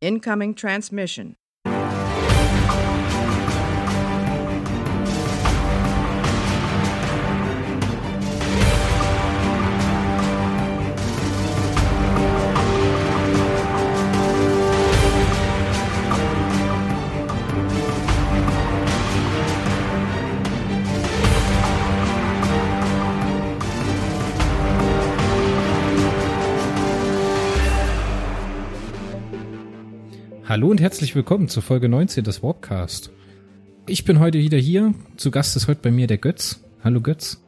Incoming transmission. Hallo und herzlich willkommen zur Folge 19 des Warpcast. Ich bin heute wieder hier. Zu Gast ist heute bei mir der Götz. Hallo Götz.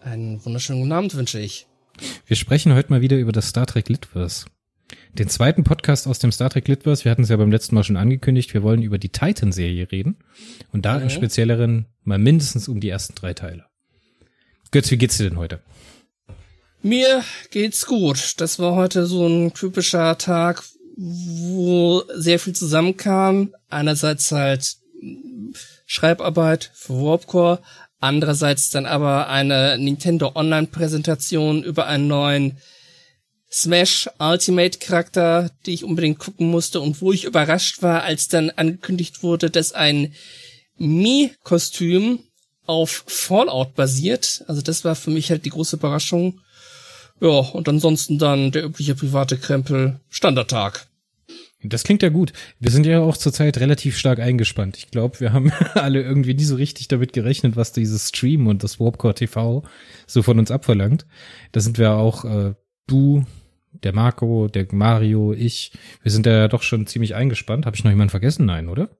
Einen wunderschönen guten Abend wünsche ich. Wir sprechen heute mal wieder über das Star Trek Litverse. Den zweiten Podcast aus dem Star Trek Litverse. Wir hatten es ja beim letzten Mal schon angekündigt. Wir wollen über die Titan-Serie reden. Und da Mhm. im Spezielleren mal mindestens um die ersten drei Teile. Götz, wie geht's dir denn heute? Mir geht's gut. Das war heute so ein typischer Tag, wo sehr viel zusammenkam. Einerseits halt Schreibarbeit für Warpcore, andererseits dann aber eine Nintendo Online Präsentation über einen neuen Smash Ultimate Charakter, die ich unbedingt gucken musste und wo ich überrascht war, als dann angekündigt wurde, dass ein Mi-Kostüm auf Fallout basiert. Also das war für mich halt die große Überraschung. Ja, und ansonsten dann der übliche private Krempel, Standardtag. Das klingt ja gut. Wir sind ja auch zurzeit relativ stark eingespannt. Ich glaube, wir haben alle irgendwie nie so richtig damit gerechnet, was dieses Stream und das Warpcore TV so von uns abverlangt. Da sind wir auch, äh, du, der Marco, der Mario, ich, wir sind ja doch schon ziemlich eingespannt. Habe ich noch jemanden vergessen? Nein, oder?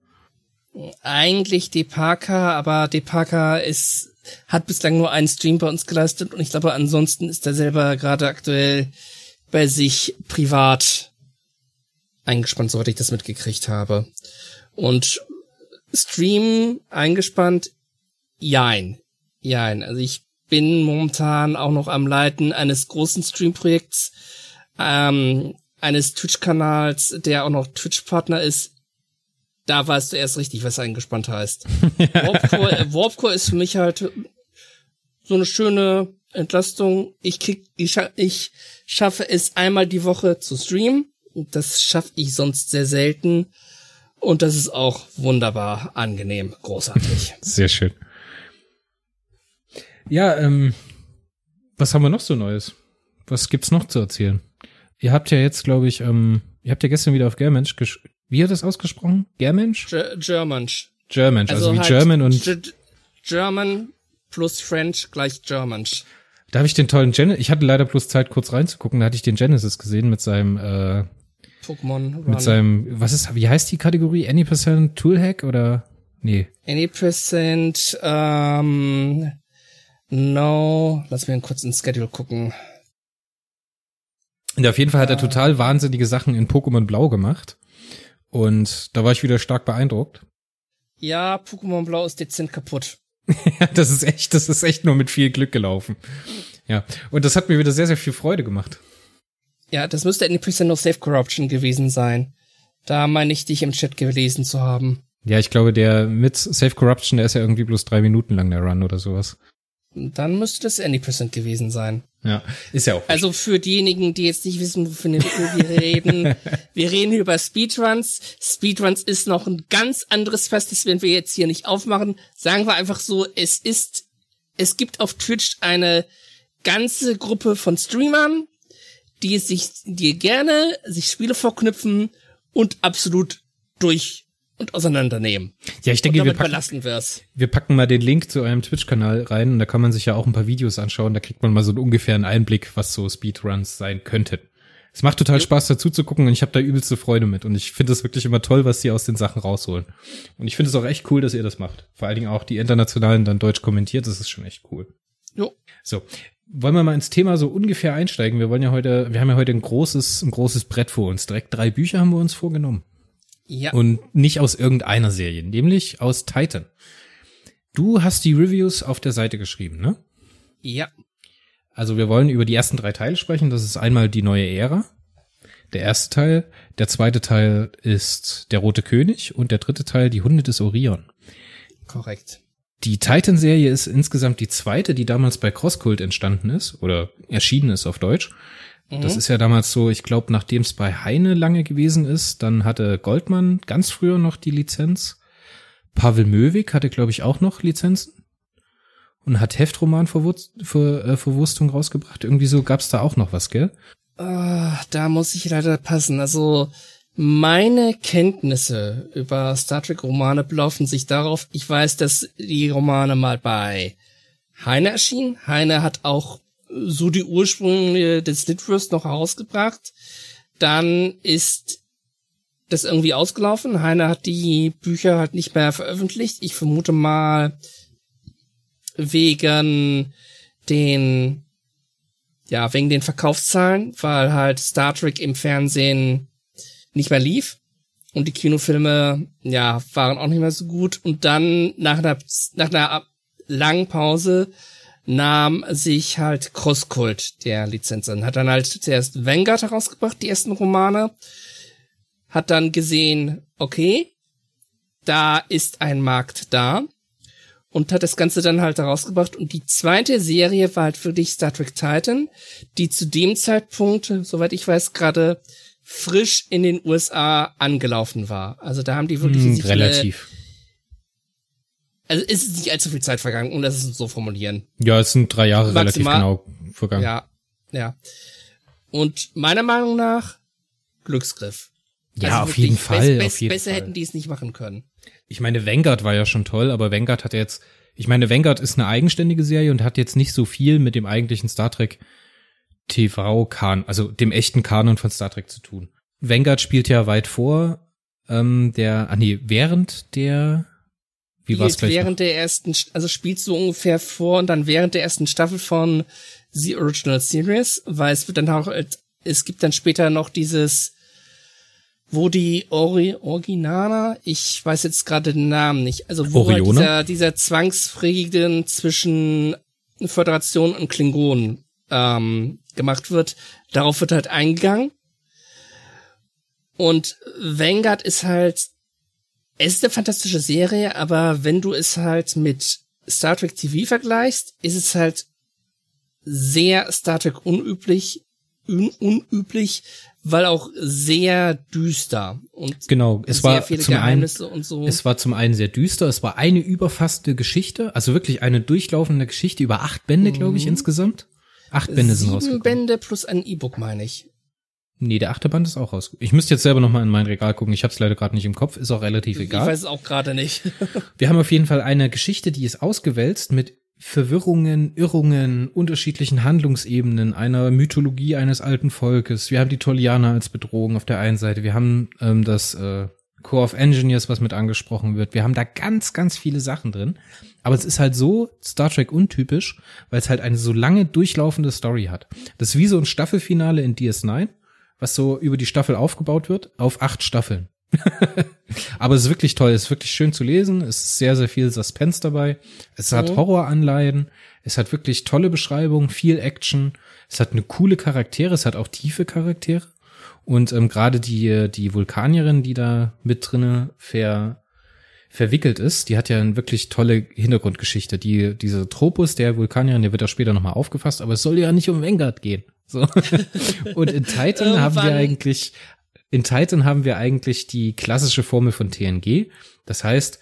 Eigentlich Depaka, aber Depaka ist, hat bislang nur einen Stream bei uns geleistet und ich glaube, ansonsten ist er selber gerade aktuell bei sich privat eingespannt, soweit ich das mitgekriegt habe. Und Stream eingespannt, jein. Jein. Also ich bin momentan auch noch am Leiten eines großen Stream-Projekts, ähm, eines Twitch-Kanals, der auch noch Twitch-Partner ist. Da weißt du erst richtig, was eingespannt heißt. Warpcore, äh, Warpcore ist für mich halt so eine schöne Entlastung. Ich krieg, ich, scha ich schaffe es einmal die Woche zu streamen. Das schaffe ich sonst sehr selten. Und das ist auch wunderbar, angenehm, großartig. Sehr schön. Ja, ähm, was haben wir noch so Neues? Was gibt's noch zu erzählen? Ihr habt ja jetzt, glaube ich, ähm, ihr habt ja gestern wieder auf Germensch gesch Wie hat das ausgesprochen? Germensch? Ge- German. Germansch, also, wie halt German und Ge- German plus French gleich German. Da habe ich den tollen Genesis, ich hatte leider bloß Zeit, kurz reinzugucken, da hatte ich den Genesis gesehen mit seinem, äh, Pokémon Run. mit seinem, was ist, wie heißt die Kategorie? Any Percent Toolhack oder? Nee. Any percent, ähm, no, lass mir kurz ins Schedule gucken. Und auf jeden Fall hat er total wahnsinnige Sachen in Pokémon Blau gemacht. Und da war ich wieder stark beeindruckt. Ja, Pokémon Blau ist dezent kaputt. Ja, das ist echt, das ist echt nur mit viel Glück gelaufen. Ja. Und das hat mir wieder sehr, sehr viel Freude gemacht. Ja, das müsste Any percent of Safe Corruption gewesen sein. Da meine ich dich im Chat gelesen zu haben. Ja, ich glaube, der mit Safe Corruption, der ist ja irgendwie bloß drei Minuten lang, der Run oder sowas. Dann müsste das percent gewesen sein. Ja, ist ja auch. Also für diejenigen, die jetzt nicht wissen, wovon wir reden, wir reden hier über Speedruns. Speedruns ist noch ein ganz anderes Fest, das werden wir jetzt hier nicht aufmachen. Sagen wir einfach so, es ist, es gibt auf Twitch eine ganze Gruppe von Streamern, die sich, die gerne sich Spiele vorknüpfen und absolut durch und auseinandernehmen. Ja, ich denke, wir packen, wir packen mal den Link zu eurem Twitch-Kanal rein und da kann man sich ja auch ein paar Videos anschauen. Da kriegt man mal so einen ungefähren Einblick, was so Speedruns sein könnten. Es macht total Spaß dazu zu gucken und ich habe da übelste Freude mit. Und ich finde es wirklich immer toll, was sie aus den Sachen rausholen. Und ich finde es auch echt cool, dass ihr das macht. Vor allen Dingen auch die internationalen dann deutsch kommentiert, das ist schon echt cool. Jo. So, wollen wir mal ins Thema so ungefähr einsteigen? Wir wollen ja heute, wir haben ja heute ein großes, ein großes Brett vor uns. Direkt drei Bücher haben wir uns vorgenommen. Ja. Und nicht aus irgendeiner Serie, nämlich aus Titan. Du hast die Reviews auf der Seite geschrieben, ne? ja. Also wir wollen über die ersten drei Teile sprechen. Das ist einmal die neue Ära. Der erste Teil. Der zweite Teil ist der Rote König. Und der dritte Teil die Hunde des Orion. Korrekt. Die Titan-Serie ist insgesamt die zweite, die damals bei Crosscult entstanden ist oder erschienen ist auf Deutsch. Mhm. Das ist ja damals so, ich glaube, nachdem es bei Heine lange gewesen ist, dann hatte Goldmann ganz früher noch die Lizenz. Pavel Möwig hatte, glaube ich, auch noch Lizenzen und hat Heftroman äh, Verwurstung rausgebracht. Irgendwie so gab's da auch noch was, gell? Uh, da muss ich leider passen. Also meine Kenntnisse über Star Trek Romane belaufen sich darauf, ich weiß, dass die Romane mal bei Heine erschienen. Heine hat auch so die Ursprünge des Litverse noch herausgebracht. Dann ist das irgendwie ausgelaufen. Heine hat die Bücher halt nicht mehr veröffentlicht. Ich vermute mal wegen den, ja, wegen den Verkaufszahlen, weil halt Star Trek im Fernsehen nicht mehr lief. Und die Kinofilme, ja, waren auch nicht mehr so gut. Und dann nach einer, nach einer langen Pause nahm sich halt Crosskult der Lizenz an. Hat dann halt zuerst Vanguard herausgebracht, die ersten Romane. Hat dann gesehen, okay, da ist ein Markt da. Und hat das Ganze dann halt herausgebracht. Und die zweite Serie war halt wirklich Star Trek Titan, die zu dem Zeitpunkt, soweit ich weiß, gerade frisch in den USA angelaufen war. Also da haben die wirklich hm, relativ. Eine, also ist es nicht allzu viel Zeit vergangen, um das so formulieren. Ja, es sind drei Jahre Maximal, relativ genau vergangen. Ja, ja. Und meiner Meinung nach Glücksgriff. Ja, also auf jeden Fall. Best, auf jeden besser Fall. hätten die es nicht machen können. Ich meine, Vanguard war ja schon toll, aber Vanguard hat jetzt, ich meine, Vanguard ist eine eigenständige Serie und hat jetzt nicht so viel mit dem eigentlichen Star Trek TV-Kanon, also dem echten Kanon von Star Trek zu tun. Vanguard spielt ja weit vor, ähm, der, ah nee, während der wie war's gleich während noch? der ersten, also spielt so ungefähr vor und dann während der ersten Staffel von The Original Series, weil es wird dann auch, es gibt dann später noch dieses, wo die Ori Originana, ich weiß jetzt gerade den Namen nicht, also wo halt dieser, dieser Zwangsfrieden zwischen Föderation und Klingonen ähm, gemacht wird, darauf wird halt eingegangen. Und Vanguard ist halt es ist eine fantastische Serie, aber wenn du es halt mit Star Trek TV vergleichst, ist es halt sehr Star Trek unüblich, un unüblich, weil auch sehr düster und genau, es war viele zum Geheimnisse einen, und so. Es war zum einen sehr düster, es war eine überfasste Geschichte, also wirklich eine durchlaufende Geschichte über acht Bände, mhm. glaube ich, insgesamt. Acht Bände Sieben sind rausgekommen. Bände plus ein E-Book, meine ich. Nee, der achte Band ist auch raus. Ich müsste jetzt selber noch mal in mein Regal gucken. Ich habe es leider gerade nicht im Kopf. Ist auch relativ egal. Ich weiß es auch gerade nicht. Wir haben auf jeden Fall eine Geschichte, die ist ausgewälzt mit Verwirrungen, Irrungen, unterschiedlichen Handlungsebenen, einer Mythologie eines alten Volkes. Wir haben die Tolianer als Bedrohung auf der einen Seite. Wir haben ähm, das äh, Core of Engineers, was mit angesprochen wird. Wir haben da ganz, ganz viele Sachen drin. Aber es ist halt so Star Trek untypisch, weil es halt eine so lange durchlaufende Story hat. Das ist wie so ein Staffelfinale in DS9 was so über die Staffel aufgebaut wird, auf acht Staffeln. Aber es ist wirklich toll, es ist wirklich schön zu lesen, es ist sehr, sehr viel Suspense dabei, es hat mhm. Horroranleihen, es hat wirklich tolle Beschreibungen, viel Action, es hat eine coole Charaktere, es hat auch tiefe Charaktere und ähm, gerade die, die Vulkanierin, die da mit drinne ver, verwickelt ist, die hat ja eine wirklich tolle Hintergrundgeschichte. Die, diese Tropus der Vulkanierin, der wird ja später nochmal aufgefasst, aber es soll ja nicht um Vanguard gehen. So. Und in Titan haben wir eigentlich, in Titan haben wir eigentlich die klassische Formel von TNG. Das heißt,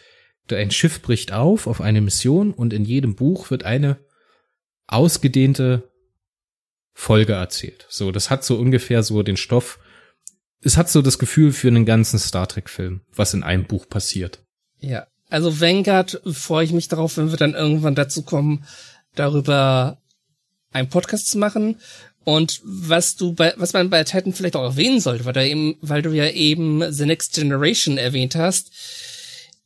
ein Schiff bricht auf auf eine Mission und in jedem Buch wird eine ausgedehnte Folge erzählt. So, das hat so ungefähr so den Stoff. Es hat so das Gefühl für einen ganzen Star Trek Film, was in einem Buch passiert. Ja, also Vanguard freue ich mich darauf, wenn wir dann irgendwann dazu kommen, darüber einen Podcast zu machen. Und was du bei, was man bei Titan vielleicht auch erwähnen sollte, weil du eben, weil du ja eben The Next Generation erwähnt hast,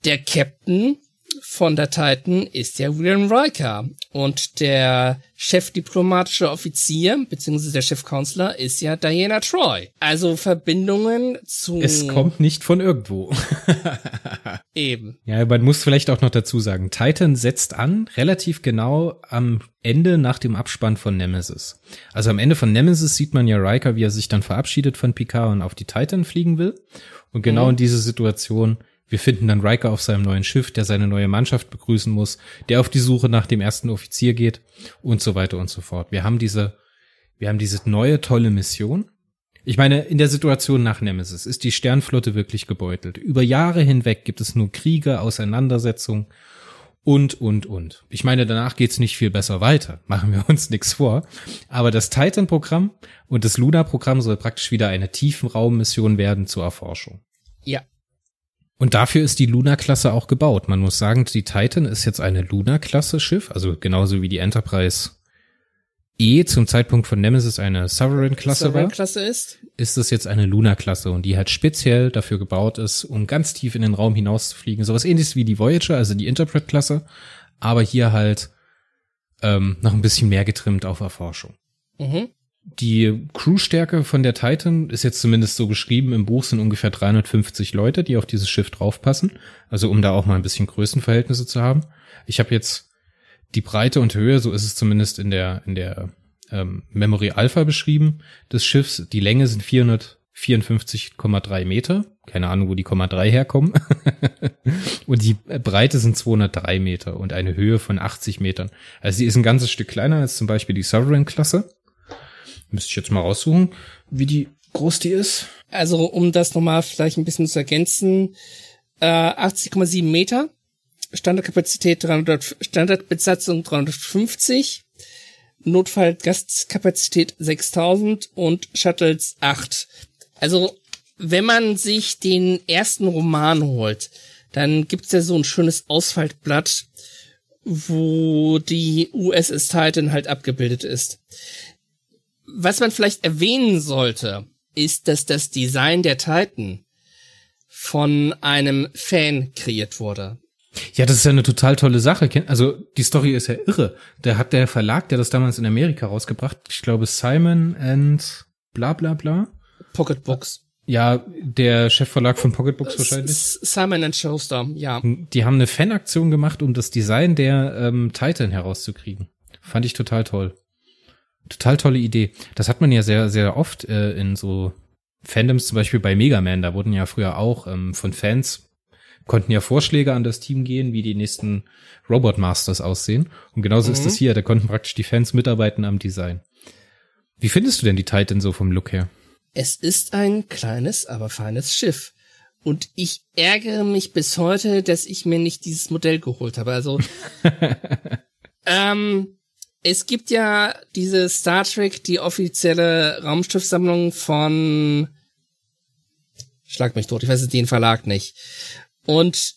der Captain von der Titan ist ja William Riker und der chefdiplomatische Offizier beziehungsweise der Chefcounselor ist ja Diana Troy. Also Verbindungen zu. Es kommt nicht von irgendwo. Eben. Ja, man muss vielleicht auch noch dazu sagen, Titan setzt an relativ genau am Ende nach dem Abspann von Nemesis. Also am Ende von Nemesis sieht man ja Riker, wie er sich dann verabschiedet von Picard und auf die Titan fliegen will. Und genau mhm. in diese Situation wir finden dann Riker auf seinem neuen Schiff, der seine neue Mannschaft begrüßen muss, der auf die Suche nach dem ersten Offizier geht und so weiter und so fort. Wir haben diese Wir haben diese neue tolle Mission. Ich meine, in der Situation nach Nemesis ist die Sternflotte wirklich gebeutelt. Über Jahre hinweg gibt es nur Kriege, Auseinandersetzungen und, und, und. Ich meine, danach geht's nicht viel besser weiter. Machen wir uns nichts vor. Aber das Titan-Programm und das Luna-Programm soll praktisch wieder eine Tiefenraummission werden zur Erforschung. Ja. Und dafür ist die Luna-Klasse auch gebaut. Man muss sagen, die Titan ist jetzt eine Luna-Klasse-Schiff, also genauso wie die Enterprise E zum Zeitpunkt von Nemesis eine Sovereign-Klasse war. Sovereign-Klasse ist. Ist das jetzt eine Luna-Klasse und die halt speziell dafür gebaut ist, um ganz tief in den Raum hinauszufliegen. Sowas ähnliches wie die Voyager, also die Interpret-Klasse, aber hier halt ähm, noch ein bisschen mehr getrimmt auf Erforschung. Mhm. Die Crewstärke von der Titan ist jetzt zumindest so beschrieben. Im Buch sind ungefähr 350 Leute, die auf dieses Schiff draufpassen. Also um da auch mal ein bisschen Größenverhältnisse zu haben. Ich habe jetzt die Breite und Höhe, so ist es zumindest in der, in der ähm, Memory Alpha beschrieben, des Schiffs. Die Länge sind 454,3 Meter. Keine Ahnung, wo die 3 herkommen. und die Breite sind 203 Meter und eine Höhe von 80 Metern. Also sie ist ein ganzes Stück kleiner als zum Beispiel die Sovereign-Klasse. Müsste ich jetzt mal raussuchen, wie die groß die ist. Also um das nochmal vielleicht ein bisschen zu ergänzen, äh, 80,7 Meter, Standardkapazität 300, Standardbesatzung 350, Notfallgastkapazität 6000 und Shuttles 8. Also wenn man sich den ersten Roman holt, dann gibt's ja so ein schönes Ausfaltblatt, wo die USS Titan halt abgebildet ist. Was man vielleicht erwähnen sollte, ist, dass das Design der Titan von einem Fan kreiert wurde. Ja, das ist ja eine total tolle Sache. Also die Story ist ja irre. Der hat der Verlag, der das damals in Amerika rausgebracht, ich glaube Simon and bla bla bla. Pocketbooks. Ja, der Chefverlag von Pocketbooks wahrscheinlich. Simon and Schuster, ja. Die haben eine Fanaktion gemacht, um das Design der ähm, Titan herauszukriegen. Fand ich total toll. Total tolle Idee. Das hat man ja sehr, sehr oft äh, in so Fandoms, zum Beispiel bei Mega Man. Da wurden ja früher auch ähm, von Fans konnten ja Vorschläge an das Team gehen, wie die nächsten Robot Masters aussehen. Und genauso mhm. ist es hier. Da konnten praktisch die Fans mitarbeiten am Design. Wie findest du denn die Titan so vom Look her? Es ist ein kleines, aber feines Schiff. Und ich ärgere mich bis heute, dass ich mir nicht dieses Modell geholt habe. Also, ähm, es gibt ja diese Star Trek, die offizielle Raumschiffsammlung von Schlag mich tot, ich weiß jetzt den Verlag nicht. Und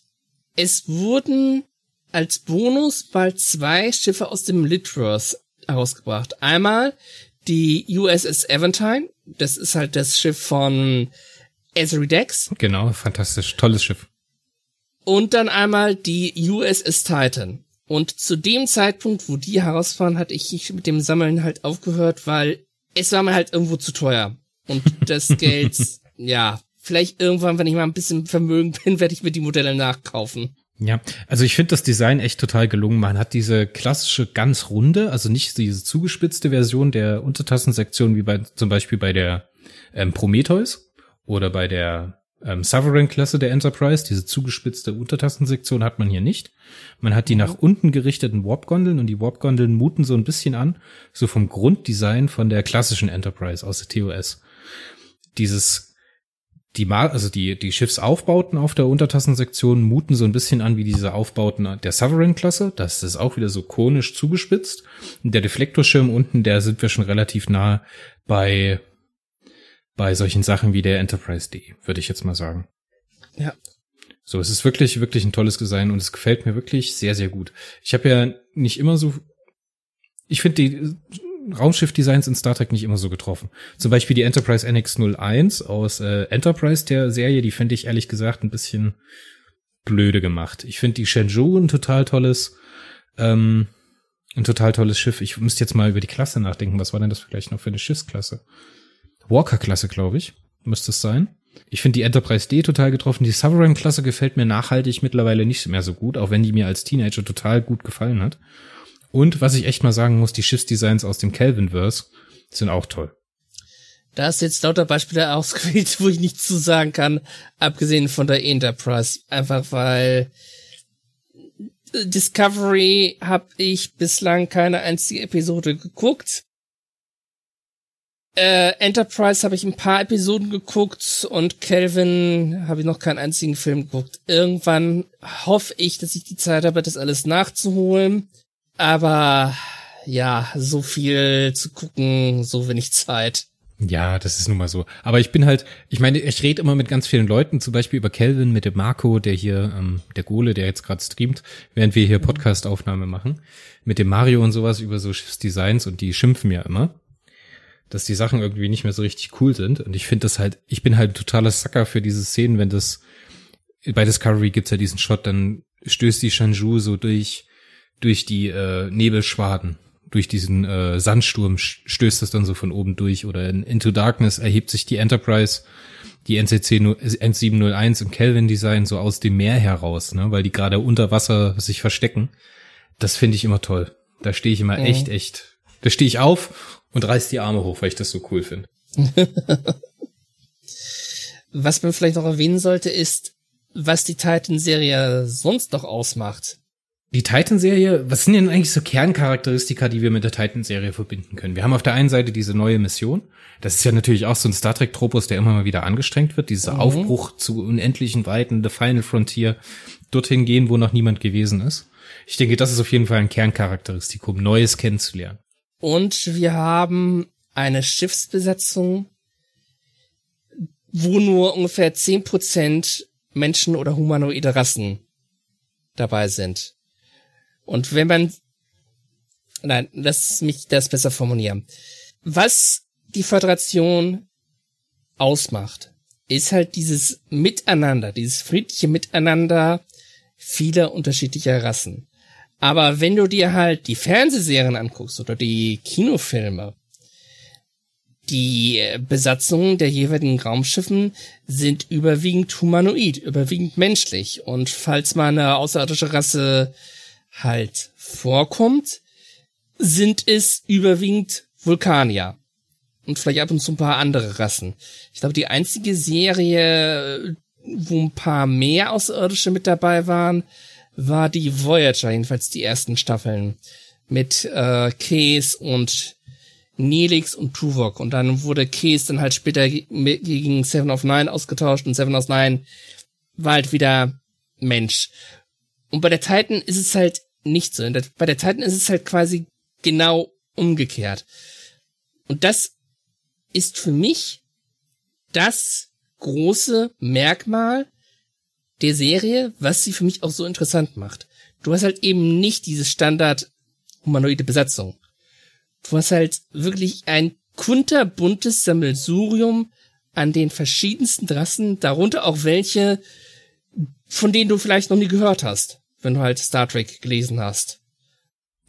es wurden als Bonus bald zwei Schiffe aus dem Litverse herausgebracht. Einmal die USS Aventine, das ist halt das Schiff von Ezri Dex. Genau, fantastisch, tolles Schiff. Und dann einmal die USS Titan. Und zu dem Zeitpunkt, wo die herausfahren, hatte ich mit dem Sammeln halt aufgehört, weil es war mir halt irgendwo zu teuer. Und das Geld, ja, vielleicht irgendwann, wenn ich mal ein bisschen Vermögen bin, werde ich mir die Modelle nachkaufen. Ja, also ich finde das Design echt total gelungen. Man hat diese klassische ganz runde, also nicht diese zugespitzte Version der Untertassensektion wie bei zum Beispiel bei der ähm, Prometheus oder bei der ähm, Sovereign-Klasse der Enterprise. Diese zugespitzte Untertassensektion hat man hier nicht. Man hat die nach unten gerichteten Warp-Gondeln und die Warp-Gondeln muten so ein bisschen an, so vom Grunddesign von der klassischen Enterprise aus der TOS. Dieses die also die, die Schiffsaufbauten auf der Untertassensektion muten so ein bisschen an wie diese Aufbauten der Sovereign-Klasse. Das ist auch wieder so konisch zugespitzt. Und der Deflektorschirm unten, der sind wir schon relativ nah bei, bei solchen Sachen wie der Enterprise D, würde ich jetzt mal sagen. Ja. So, es ist wirklich, wirklich ein tolles Design und es gefällt mir wirklich sehr, sehr gut. Ich habe ja nicht immer so, ich finde die Raumschiff-Designs in Star Trek nicht immer so getroffen. Zum Beispiel die Enterprise NX-01 aus äh, Enterprise der Serie, die finde ich ehrlich gesagt ein bisschen blöde gemacht. Ich finde die Shenzhou ein total tolles, ähm, ein total tolles Schiff. Ich müsste jetzt mal über die Klasse nachdenken. Was war denn das vielleicht noch für eine Schiffsklasse? Walker-Klasse, glaube ich, müsste es sein. Ich finde die Enterprise D total getroffen. Die Sovereign-Klasse gefällt mir nachhaltig mittlerweile nicht mehr so gut, auch wenn die mir als Teenager total gut gefallen hat. Und was ich echt mal sagen muss, die Schiffsdesigns aus dem Kelvinverse sind auch toll. Da ist jetzt lauter Beispiele ausgewählt, wo ich nichts zu sagen kann, abgesehen von der Enterprise. Einfach weil Discovery habe ich bislang keine einzige Episode geguckt. Äh, Enterprise habe ich ein paar Episoden geguckt und Calvin habe ich noch keinen einzigen Film geguckt. Irgendwann hoffe ich, dass ich die Zeit habe, das alles nachzuholen. Aber ja, so viel zu gucken, so wenig Zeit. Ja, das ist nun mal so. Aber ich bin halt, ich meine, ich rede immer mit ganz vielen Leuten, zum Beispiel über Kelvin mit dem Marco, der hier, ähm, der Gole, der jetzt gerade streamt, während wir hier mhm. Podcast-Aufnahme machen, mit dem Mario und sowas über so Schiffsdesigns und die schimpfen ja immer, dass die Sachen irgendwie nicht mehr so richtig cool sind. Und ich finde das halt, ich bin halt ein totaler Sucker für diese Szenen, wenn das, bei Discovery gibt's ja diesen Shot, dann stößt die Shanju so durch, durch die äh, Nebelschwaden durch diesen äh, Sandsturm stößt es dann so von oben durch oder in Into Darkness erhebt sich die Enterprise, die NCC N701 im Kelvin Design so aus dem Meer heraus, ne, weil die gerade unter Wasser sich verstecken. Das finde ich immer toll. Da stehe ich immer mhm. echt, echt. Da stehe ich auf und reiß die Arme hoch, weil ich das so cool finde. was man vielleicht noch erwähnen sollte, ist, was die Titan-Serie sonst noch ausmacht. Die Titan-Serie, was sind denn eigentlich so Kerncharakteristika, die wir mit der Titan-Serie verbinden können? Wir haben auf der einen Seite diese neue Mission. Das ist ja natürlich auch so ein Star Trek-Tropos, der immer mal wieder angestrengt wird. Dieser mhm. Aufbruch zu unendlichen Weiten, The Final Frontier, dorthin gehen, wo noch niemand gewesen ist. Ich denke, das ist auf jeden Fall ein Kerncharakteristikum, Neues kennenzulernen. Und wir haben eine Schiffsbesetzung, wo nur ungefähr zehn Prozent Menschen oder humanoide Rassen dabei sind. Und wenn man, nein, lass mich das besser formulieren. Was die Föderation ausmacht, ist halt dieses Miteinander, dieses friedliche Miteinander vieler unterschiedlicher Rassen. Aber wenn du dir halt die Fernsehserien anguckst oder die Kinofilme, die Besatzungen der jeweiligen Raumschiffen sind überwiegend humanoid, überwiegend menschlich. Und falls mal eine außerirdische Rasse halt vorkommt, sind es überwiegend Vulkanier. Und vielleicht ab und zu ein paar andere Rassen. Ich glaube, die einzige Serie, wo ein paar mehr Außerirdische mit dabei waren, war die Voyager, jedenfalls die ersten Staffeln. Mit äh, Case und Nelix und Tuvok. Und dann wurde Case dann halt später gegen Seven of Nine ausgetauscht und Seven of Nine war halt wieder Mensch. Und bei der Titan ist es halt nicht so. Bei der Titan ist es halt quasi genau umgekehrt. Und das ist für mich das große Merkmal der Serie, was sie für mich auch so interessant macht. Du hast halt eben nicht dieses Standard humanoide Besatzung. Du hast halt wirklich ein kunterbuntes Sammelsurium an den verschiedensten Rassen, darunter auch welche, von denen du vielleicht noch nie gehört hast wenn du halt Star Trek gelesen hast.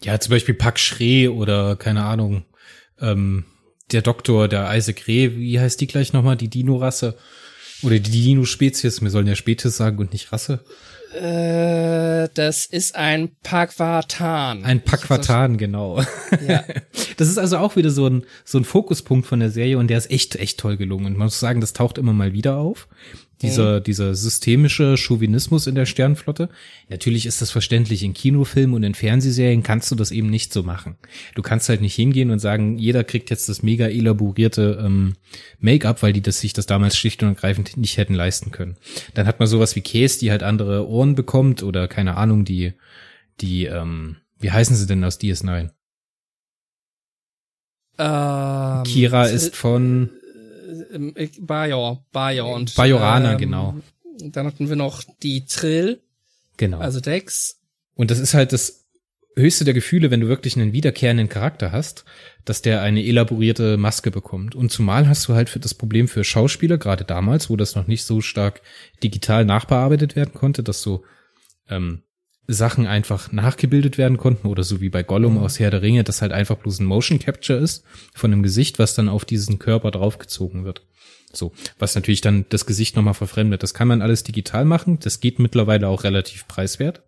Ja, zum Beispiel Pack Schree oder keine Ahnung, ähm, der Doktor, der Isaac Reh, wie heißt die gleich nochmal, die Dino-Rasse? Oder die Dino-Spezies, wir sollen ja Spezies sagen und nicht Rasse. Äh, das ist ein Pakvatan. Ein Pakvatan, genau. Ja. Das ist also auch wieder so ein, so ein Fokuspunkt von der Serie und der ist echt, echt toll gelungen. Und man muss sagen, das taucht immer mal wieder auf dieser, mhm. dieser systemische Chauvinismus in der Sternflotte. Natürlich ist das verständlich. In Kinofilmen und in Fernsehserien kannst du das eben nicht so machen. Du kannst halt nicht hingehen und sagen, jeder kriegt jetzt das mega elaborierte ähm, Make-up, weil die das sich das damals schlicht und ergreifend nicht hätten leisten können. Dann hat man sowas wie Case, die halt andere Ohren bekommt oder keine Ahnung, die, die, ähm, wie heißen sie denn aus DS9? Ähm, Kira ist von äh, Bajor, Bajor und Bajorana, ähm, genau. Dann hatten wir noch die Trill. Genau. Also Dex. Und das ist halt das höchste der Gefühle, wenn du wirklich einen wiederkehrenden Charakter hast, dass der eine elaborierte Maske bekommt. Und zumal hast du halt für das Problem für Schauspieler, gerade damals, wo das noch nicht so stark digital nachbearbeitet werden konnte, dass so ähm, Sachen einfach nachgebildet werden konnten oder so wie bei Gollum aus Herr der Ringe, das halt einfach bloß ein Motion Capture ist von einem Gesicht, was dann auf diesen Körper draufgezogen wird. So, was natürlich dann das Gesicht nochmal verfremdet. Das kann man alles digital machen. Das geht mittlerweile auch relativ preiswert.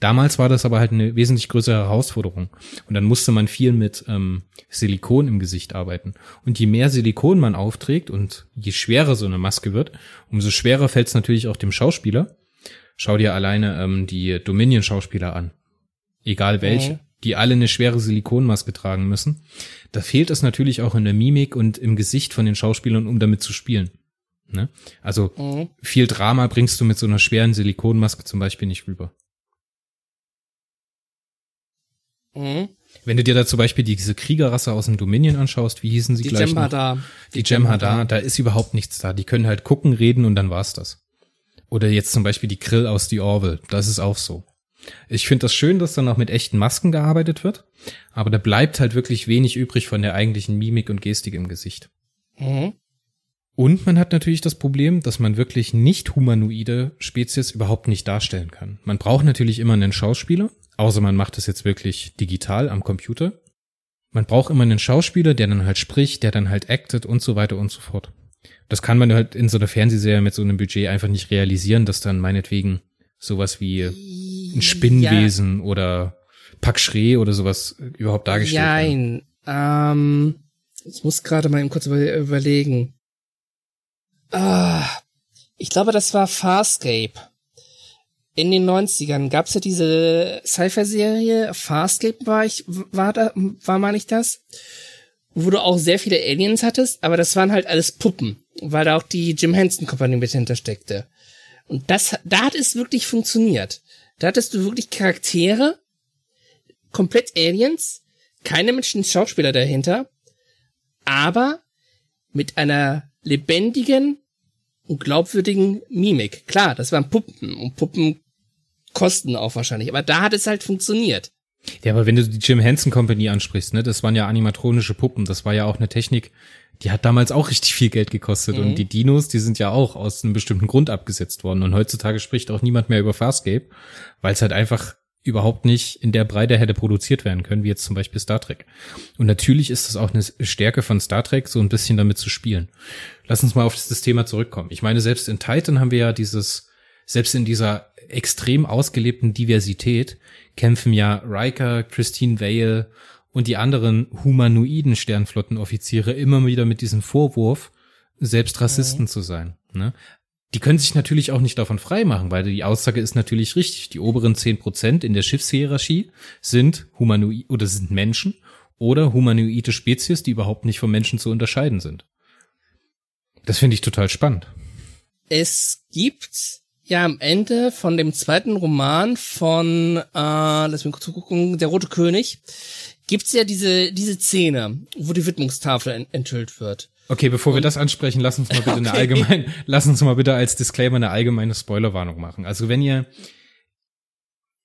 Damals war das aber halt eine wesentlich größere Herausforderung. Und dann musste man viel mit ähm, Silikon im Gesicht arbeiten. Und je mehr Silikon man aufträgt und je schwerer so eine Maske wird, umso schwerer fällt es natürlich auch dem Schauspieler. Schau dir alleine ähm, die Dominion-Schauspieler an. Egal welche. Mhm. Die alle eine schwere Silikonmaske tragen müssen. Da fehlt es natürlich auch in der Mimik und im Gesicht von den Schauspielern, um damit zu spielen. Ne? Also Mhm. viel Drama bringst du mit so einer schweren Silikonmaske zum Beispiel nicht rüber. Mhm. Wenn du dir da zum Beispiel diese Kriegerrasse aus dem Dominion anschaust, wie hießen sie Die gleich noch? Jem'Hadar. Die Jem'Hadar, da ist überhaupt nichts da. Die können halt gucken, reden und dann war's das. Oder jetzt zum Beispiel die Krill aus The Orville, das ist auch so. Ich finde das schön, dass dann auch mit echten Masken gearbeitet wird, aber da bleibt halt wirklich wenig übrig von der eigentlichen Mimik und Gestik im Gesicht. Mhm. Und man hat natürlich das Problem, dass man wirklich nicht humanoide Spezies überhaupt nicht darstellen kann. Man braucht natürlich immer einen Schauspieler, außer man macht es jetzt wirklich digital am Computer. Man braucht immer einen Schauspieler, der dann halt spricht, der dann halt actet und so weiter und so fort. Das kann man halt in so einer Fernsehserie mit so einem Budget einfach nicht realisieren, dass dann meinetwegen sowas wie ein Spinnwesen oder Pack Schree oder sowas überhaupt dargestellt wird. Jein. Ähm, ich muss gerade mal eben kurz über überlegen. Ah, ich glaube, das war Farscape. In den 90ern gab's ja diese Sci-Fi-Serie, Farscape war ich, war da, war meine ich das? Wo du auch sehr viele Aliens hattest, aber das waren halt alles Puppen, weil da auch die Jim Henson Company mit hintersteckte. Und das, da hat es wirklich funktioniert. Da hattest du wirklich Charaktere, komplett Aliens, keine menschlichen Schauspieler dahinter, aber mit einer lebendigen und glaubwürdigen Mimik. Klar, das waren Puppen und Puppen kosten auch wahrscheinlich, aber da hat es halt funktioniert. Ja, aber wenn du die Jim Henson Company ansprichst, ne, das waren ja animatronische Puppen, das war ja auch eine Technik, die hat damals auch richtig viel Geld gekostet. Mhm. Und die Dinos, die sind ja auch aus einem bestimmten Grund abgesetzt worden. Und heutzutage spricht auch niemand mehr über Farscape, weil es halt einfach überhaupt nicht in der Breite hätte produziert werden können, wie jetzt zum Beispiel Star Trek. Und natürlich ist das auch eine Stärke von Star Trek, so ein bisschen damit zu spielen. Lass uns mal auf das Thema zurückkommen. Ich meine, selbst in Titan haben wir ja dieses, selbst in dieser extrem ausgelebten Diversität kämpfen ja Riker, Christine Vale und die anderen humanoiden Sternflottenoffiziere immer wieder mit diesem Vorwurf, selbst Rassisten zu sein. Ne? Die können sich natürlich auch nicht davon freimachen, weil die Aussage ist natürlich richtig. Die oberen zehn Prozent in der Schiffshierarchie sind humanoid oder sind Menschen oder humanoide Spezies, die überhaupt nicht vom Menschen zu unterscheiden sind. Das finde ich total spannend. Es gibt ja am Ende von dem zweiten Roman von, äh, lass mich kurz gucken, Der Rote König, gibt's ja diese, diese Szene, wo die Widmungstafel ent enthüllt wird. Okay, bevor wir das ansprechen, lass uns mal bitte eine Okay. allgemeine, lass uns mal bitte als Disclaimer eine allgemeine Spoilerwarnung machen. Also wenn ihr,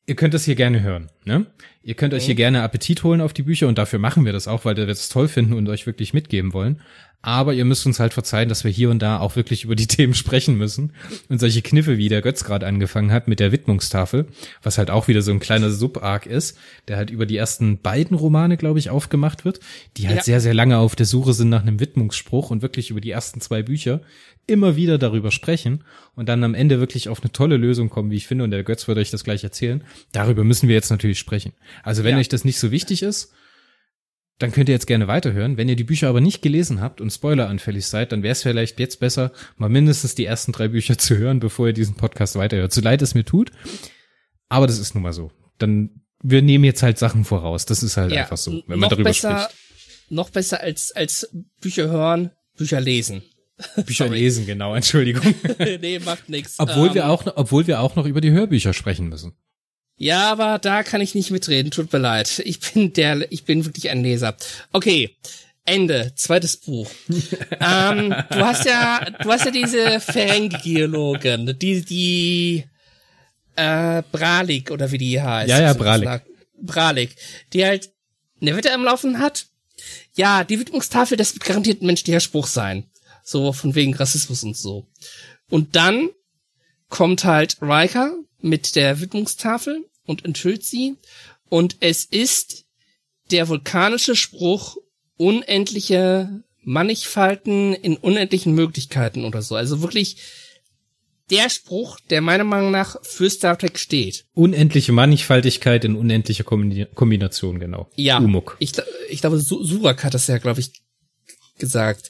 ihr könnt das hier gerne hören, ne? Ihr könnt euch hier gerne Appetit holen auf die Bücher und dafür machen wir das auch, weil wir das toll finden und euch wirklich mitgeben wollen. Aber ihr müsst uns halt verzeihen, dass wir hier und da auch wirklich über die Themen sprechen müssen. Und solche Kniffe, wie der Götz gerade angefangen hat mit der Widmungstafel, was halt auch wieder so ein kleiner Sub-Arc ist, der halt über die ersten beiden Romane, glaube ich, aufgemacht wird, die halt Ja. sehr, sehr lange auf der Suche sind nach einem Widmungsspruch und wirklich über die ersten zwei Bücher immer wieder darüber sprechen und dann am Ende wirklich auf eine tolle Lösung kommen, wie ich finde, und der Götz wird euch das gleich erzählen. Darüber müssen wir jetzt natürlich sprechen. Also wenn Ja. euch das nicht so wichtig ist, dann könnt ihr jetzt gerne weiterhören. Wenn ihr die Bücher aber nicht gelesen habt und spoileranfällig seid, dann wäre es vielleicht jetzt besser, mal mindestens die ersten drei Bücher zu hören, bevor ihr diesen Podcast weiterhört. So leid es mir tut, aber das ist nun mal so. Dann, wir nehmen jetzt halt Sachen voraus. Das ist halt Ja, einfach so, wenn noch man darüber besser, Noch besser als, als Bücher hören, Bücher lesen. spricht. Bücher sorry. lesen, genau, Entschuldigung. nee, macht nix. obwohl Ähm, wir auch, obwohl wir auch noch über die Hörbücher sprechen müssen. Ja, aber da kann ich nicht mitreden. Tut mir leid. Ich bin der, ich bin wirklich ein Leser. Okay. Ende. Zweites Buch. ähm, du hast ja, du hast ja diese Ferengi-Geologen, die, die, äh, Bralik oder wie die heißt. Ja, ja, Bralik. Bralik. Die halt eine Wette am Laufen hat. Ja, die Widmungstafel, das wird garantiert ein menschlicher Spruch sein. So von wegen Rassismus und so. Und dann kommt halt Riker mit der Widmungstafel und enthüllt sie. Und es ist der vulkanische Spruch unendliche Mannigfalten in unendlichen Möglichkeiten oder so. Also wirklich der Spruch, der meiner Meinung nach für Star Trek steht. Unendliche Mannigfaltigkeit in unendlicher Kombina- Kombination, genau. Ja, Umuk. ich, ich glaube, Su- Surak hat das ja, glaube ich, gesagt.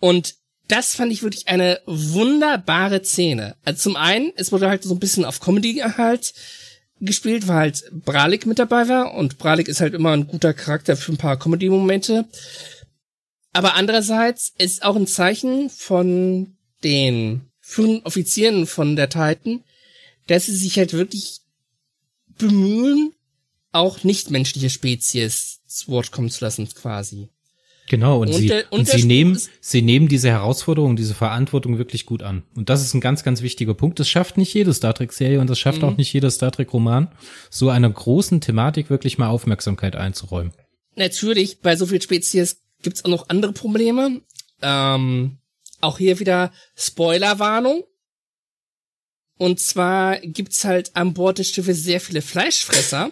Und das fand ich wirklich eine wunderbare Szene. Also zum einen, es wurde halt so ein bisschen auf Comedy halt gespielt, weil halt Bralik mit dabei war und Bralik ist halt immer ein guter Charakter für ein paar Comedy-Momente. Aber andererseits ist auch ein Zeichen von den führenden Offizieren von der Titan, dass sie sich halt wirklich bemühen, auch nichtmenschliche Spezies zu Wort kommen zu lassen, quasi. Genau, und, Und sie, der- und und sie nehmen, sie nehmen diese Herausforderung, diese Verantwortung wirklich gut an. Und das ist ein ganz, ganz wichtiger Punkt. Das schafft nicht jede Star Trek-Serie und das schafft Mhm. auch nicht jeder Star Trek-Roman, so einer großen Thematik wirklich mal Aufmerksamkeit einzuräumen. Natürlich, bei so viel Spezies gibt's auch noch andere Probleme. Ähm, auch hier wieder Spoilerwarnung. Und zwar gibt's halt an Bord des Schiffes sehr viele Fleischfresser.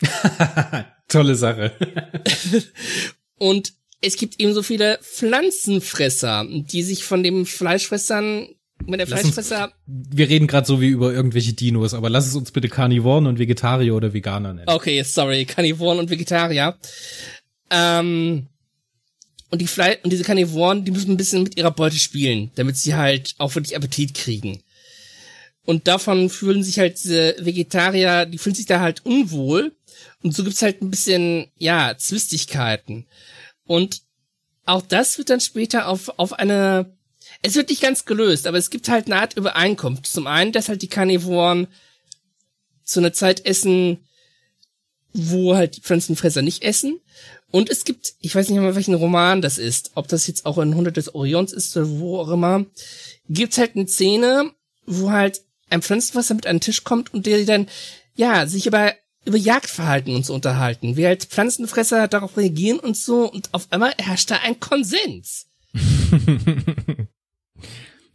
Tolle Sache. Und es gibt ebenso viele Pflanzenfresser, die sich von den Fleischfressern, wenn der Lass uns- Fleischfresser, Wir reden gerade so wie über irgendwelche Dinos, aber lass es uns bitte Karnivoren und Vegetarier oder Veganer nennen. okay, sorry, Karnivoren und Vegetarier, ähm, und die Fle und diese Karnivoren, die müssen ein bisschen mit ihrer Beute spielen, damit sie halt auch wirklich Appetit kriegen. Und davon fühlen sich halt diese Vegetarier, die fühlen sich da halt unwohl. Und so gibt's halt ein bisschen, ja, Zwistigkeiten. Und auch das wird dann später auf, auf eine, es wird nicht ganz gelöst, aber es gibt halt eine Art Übereinkunft. Zum einen, dass halt die Karnivoren zu einer Zeit essen, wo halt die Pflanzenfresser nicht essen. Und es gibt, ich weiß nicht mal, welchen Roman das ist, ob das jetzt auch in 100 des Orions ist oder wo auch immer, gibt's halt eine Szene, wo halt ein Pflanzenfresser mit an den Tisch kommt und der dann, ja, sich über, über Jagdverhalten und so unterhalten, wie halt Pflanzenfresser darauf reagieren und so und auf einmal herrscht da ein Konsens.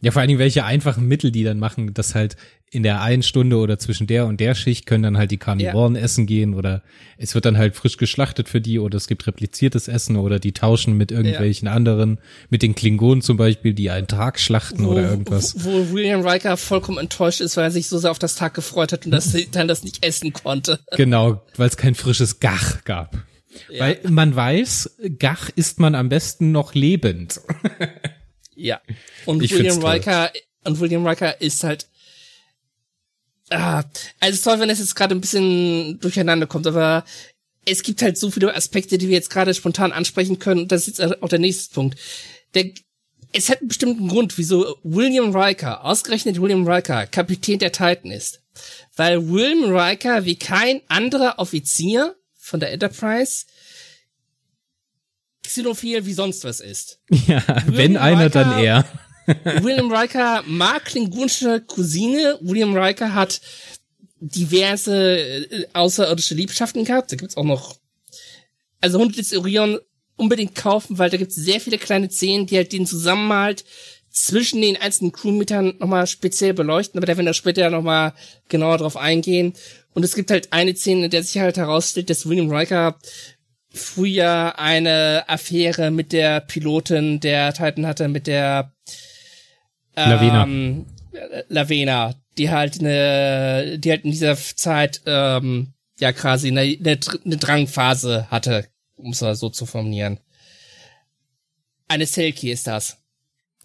Ja, vor allen Dingen welche einfachen Mittel die dann machen, dass halt in der einen Stunde oder zwischen der und der Schicht können dann halt die Karnivoren essen gehen oder es wird dann halt frisch geschlachtet für die oder es gibt repliziertes Essen oder die tauschen mit irgendwelchen anderen, mit den Klingonen zum Beispiel, die einen Tag schlachten oder irgendwas. Wo, wo William Riker vollkommen enttäuscht ist, weil er sich so sehr auf das Tag gefreut hat und das dann das nicht essen konnte. Genau, weil es kein frisches Gach gab. Weil man weiß, Gach isst man am besten noch lebend. Ja. Und Ich William. Riker und William Riker ist halt ah, also es ist toll, wenn es jetzt gerade ein bisschen durcheinander kommt, aber es gibt halt so viele Aspekte, die wir jetzt gerade spontan ansprechen können und das ist jetzt auch der nächste Punkt. Der, es hat einen bestimmten Grund, wieso William Riker, ausgerechnet William Riker, Kapitän der Titan ist. Weil William Riker wie kein anderer Offizier von der Enterprise xenophil wie sonst was ist. Ja, wenn einer, dann Riker- er. William Riker mag klingonische Cousine. William Riker hat diverse äh, außerirdische Liebschaften gehabt. Da gibt's auch noch, also Hund des Orion unbedingt kaufen, weil da gibt's sehr viele kleine Szenen, die halt den Zusammenhalt zwischen den einzelnen Crewmitgliedern nochmal speziell beleuchten, aber da werden wir später nochmal genauer drauf eingehen. Und es gibt halt eine Szene, in der sich halt herausstellt, dass William Riker früher eine Affäre mit der Pilotin der Titan hatte, mit der Lavena. ähm, äh, Lavena, die halt eine, die halt in dieser Zeit ähm, ja quasi eine, eine Drangphase hatte, um es mal so zu formulieren. Eine Selkie ist das.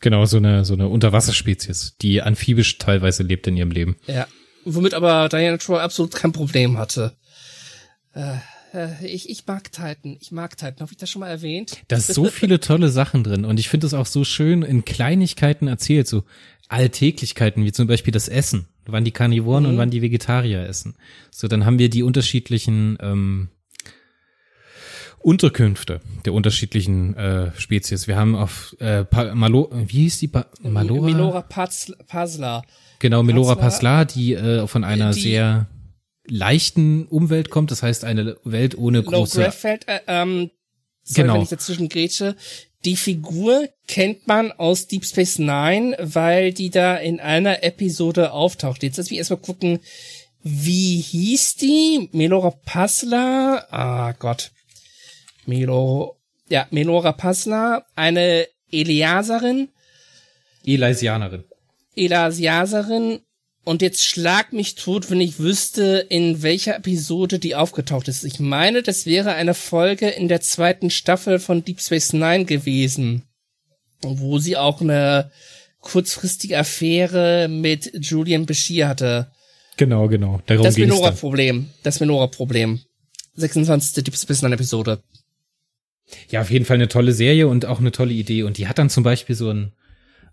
Genau, so eine, so eine Unterwasserspezies, die amphibisch teilweise lebt in ihrem Leben. Ja. Womit aber Diana Troy absolut kein Problem hatte. Äh, äh, ich, ich mag Titan. Ich mag Titan. Habe ich das schon mal erwähnt? Da ist so viele tolle Sachen drin und ich finde es auch so schön in Kleinigkeiten erzählt, so Alltäglichkeiten, wie zum Beispiel das Essen, wann die Karnivoren und wann die Vegetarier essen. So, dann haben wir die unterschiedlichen ähm, Unterkünfte der unterschiedlichen äh, Spezies. Wir haben auf äh, pa Malo, wie hieß die? Pa Malora? Melora Paz- Pasla. Genau, Melora Paslar, die äh, von einer Die- sehr leichten Umwelt kommt, das heißt eine Welt ohne Low große Graffeld, äh, ähm, sorry, Genau. wenn ich dazwischen grätsche. Die Figur kennt man aus Deep Space Nine, weil die da in einer Episode auftaucht. Jetzt lass mich erstmal gucken, wie hieß die? Melora Pasla? Ah Gott. Melo, ja, Melora Pasla, eine Eliaserin, Elysianerin. Elasiaserin und jetzt schlag mich tot, wenn ich wüsste, in welcher Episode die aufgetaucht ist. Ich meine, das wäre eine Folge in der zweiten Staffel von Deep Space Nine gewesen, wo sie auch eine kurzfristige Affäre mit Julian Bashir hatte. Genau, genau. Darum das Menora-Problem. Das Menora-Problem. 26. Deep Space Nine Episode. Ja, auf jeden Fall eine tolle Serie und auch eine tolle Idee. Und die hat dann zum Beispiel so ein,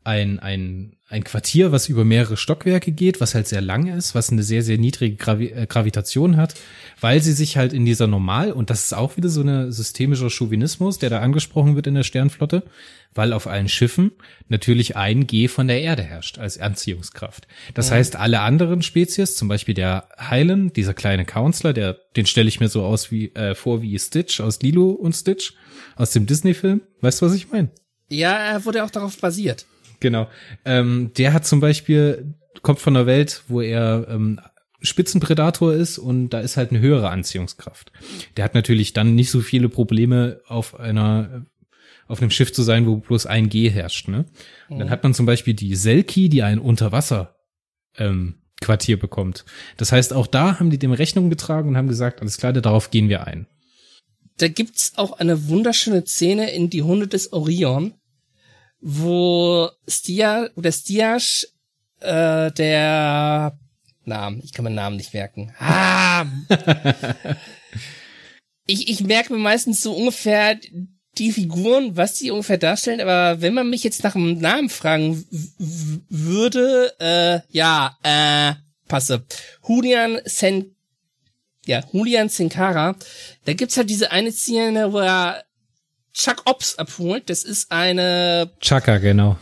ein, ein, ein Quartier, was über mehrere Stockwerke geht, was halt sehr lang ist, was eine sehr, sehr niedrige Gravi äh, Gravitation hat, weil sie sich halt in dieser Normal, und das ist auch wieder so eine systemischer Chauvinismus, der da angesprochen wird in der Sternflotte, weil auf allen Schiffen natürlich ein G von der Erde herrscht als Anziehungskraft. Das ja. heißt, alle anderen Spezies, zum Beispiel der Hylan, dieser kleine Counselor, der, den stelle ich mir so aus wie, äh, vor wie Stitch aus Lilo und Stitch aus dem Disney-Film. Weißt du, was ich meine? Ja, er wurde auch darauf basiert. Genau. Ähm, der hat zum Beispiel, kommt von einer Welt, wo er ähm, Spitzenpredator ist und da ist halt eine höhere Anziehungskraft. Der hat natürlich dann nicht so viele Probleme auf einer auf einem Schiff zu sein, wo bloß ein G herrscht. Ne? Und dann mhm. hat man zum Beispiel die Selki, die ein Unterwasser ähm, Quartier bekommt. Das heißt, auch da haben die dem Rechnung getragen und haben gesagt, alles klar, darauf gehen wir ein. Da gibt's auch eine wunderschöne Szene in Die Hunde des Orion, wo Stia oder Stiasch äh, der Namen, ich kann meinen Namen nicht merken. Ah! ich, ich merke mir meistens so ungefähr die Figuren, was die ungefähr darstellen, aber wenn man mich jetzt nach dem Namen fragen würde, äh, ja, äh, passe. Julian Sen, ja, Julian Senkara, da gibt's halt diese eine Szene, wo er Chuck Ops abholt. Das ist eine. Chaka, genau.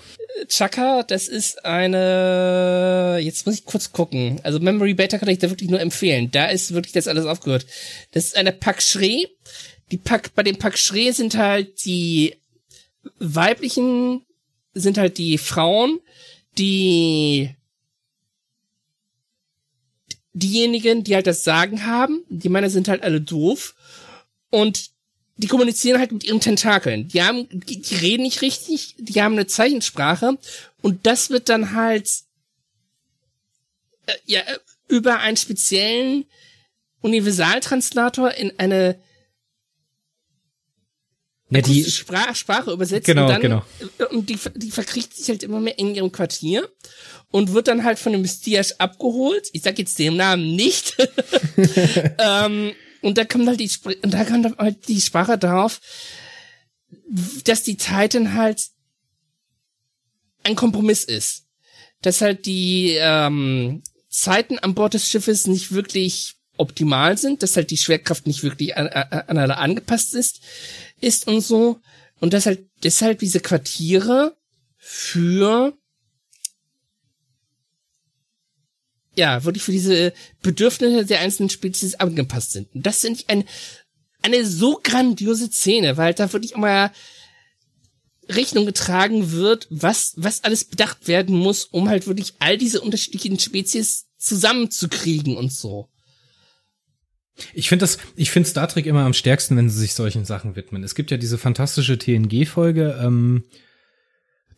Chaka, das ist eine, jetzt muss ich kurz gucken. Also Memory Beta kann ich da wirklich nur empfehlen. Da ist wirklich das alles aufgehört. Das ist eine Pak Shre. Die Pak, bei dem Pak Shre sind halt die weiblichen, sind halt die Frauen, die diejenigen, die halt das Sagen haben. Die Männer sind halt alle doof. Und die kommunizieren halt mit ihren Tentakeln. Die haben, die, die reden nicht richtig, die haben eine Zeichensprache und das wird dann halt äh, ja über einen speziellen Universaltranslator in eine ja, die Sprach, Sprache übersetzt genau, und dann genau. Äh, und die, die verkriecht sich halt immer mehr in ihrem Quartier und wird dann halt von dem Messias abgeholt. Ich sag jetzt den Namen nicht. ähm, und da kommt halt die, und da kommt halt die Sprache drauf, dass die Titan halt ein Kompromiss ist. Dass halt die ähm, Zeiten an Bord des Schiffes nicht wirklich optimal sind, dass halt die Schwerkraft nicht wirklich an, an alle angepasst ist, ist und so. Und dass halt deshalb diese Quartiere für ja, wirklich für diese Bedürfnisse der einzelnen Spezies angepasst sind. Und das finde ich ein, eine so grandiose Szene, weil da wirklich immer Rechnung getragen wird, was, was alles bedacht werden muss, um halt wirklich all diese unterschiedlichen Spezies zusammenzukriegen und so. Ich finde das, ich finde Star Trek immer am stärksten, wenn sie sich solchen Sachen widmen. Es gibt ja diese fantastische TNG-Folge, ähm,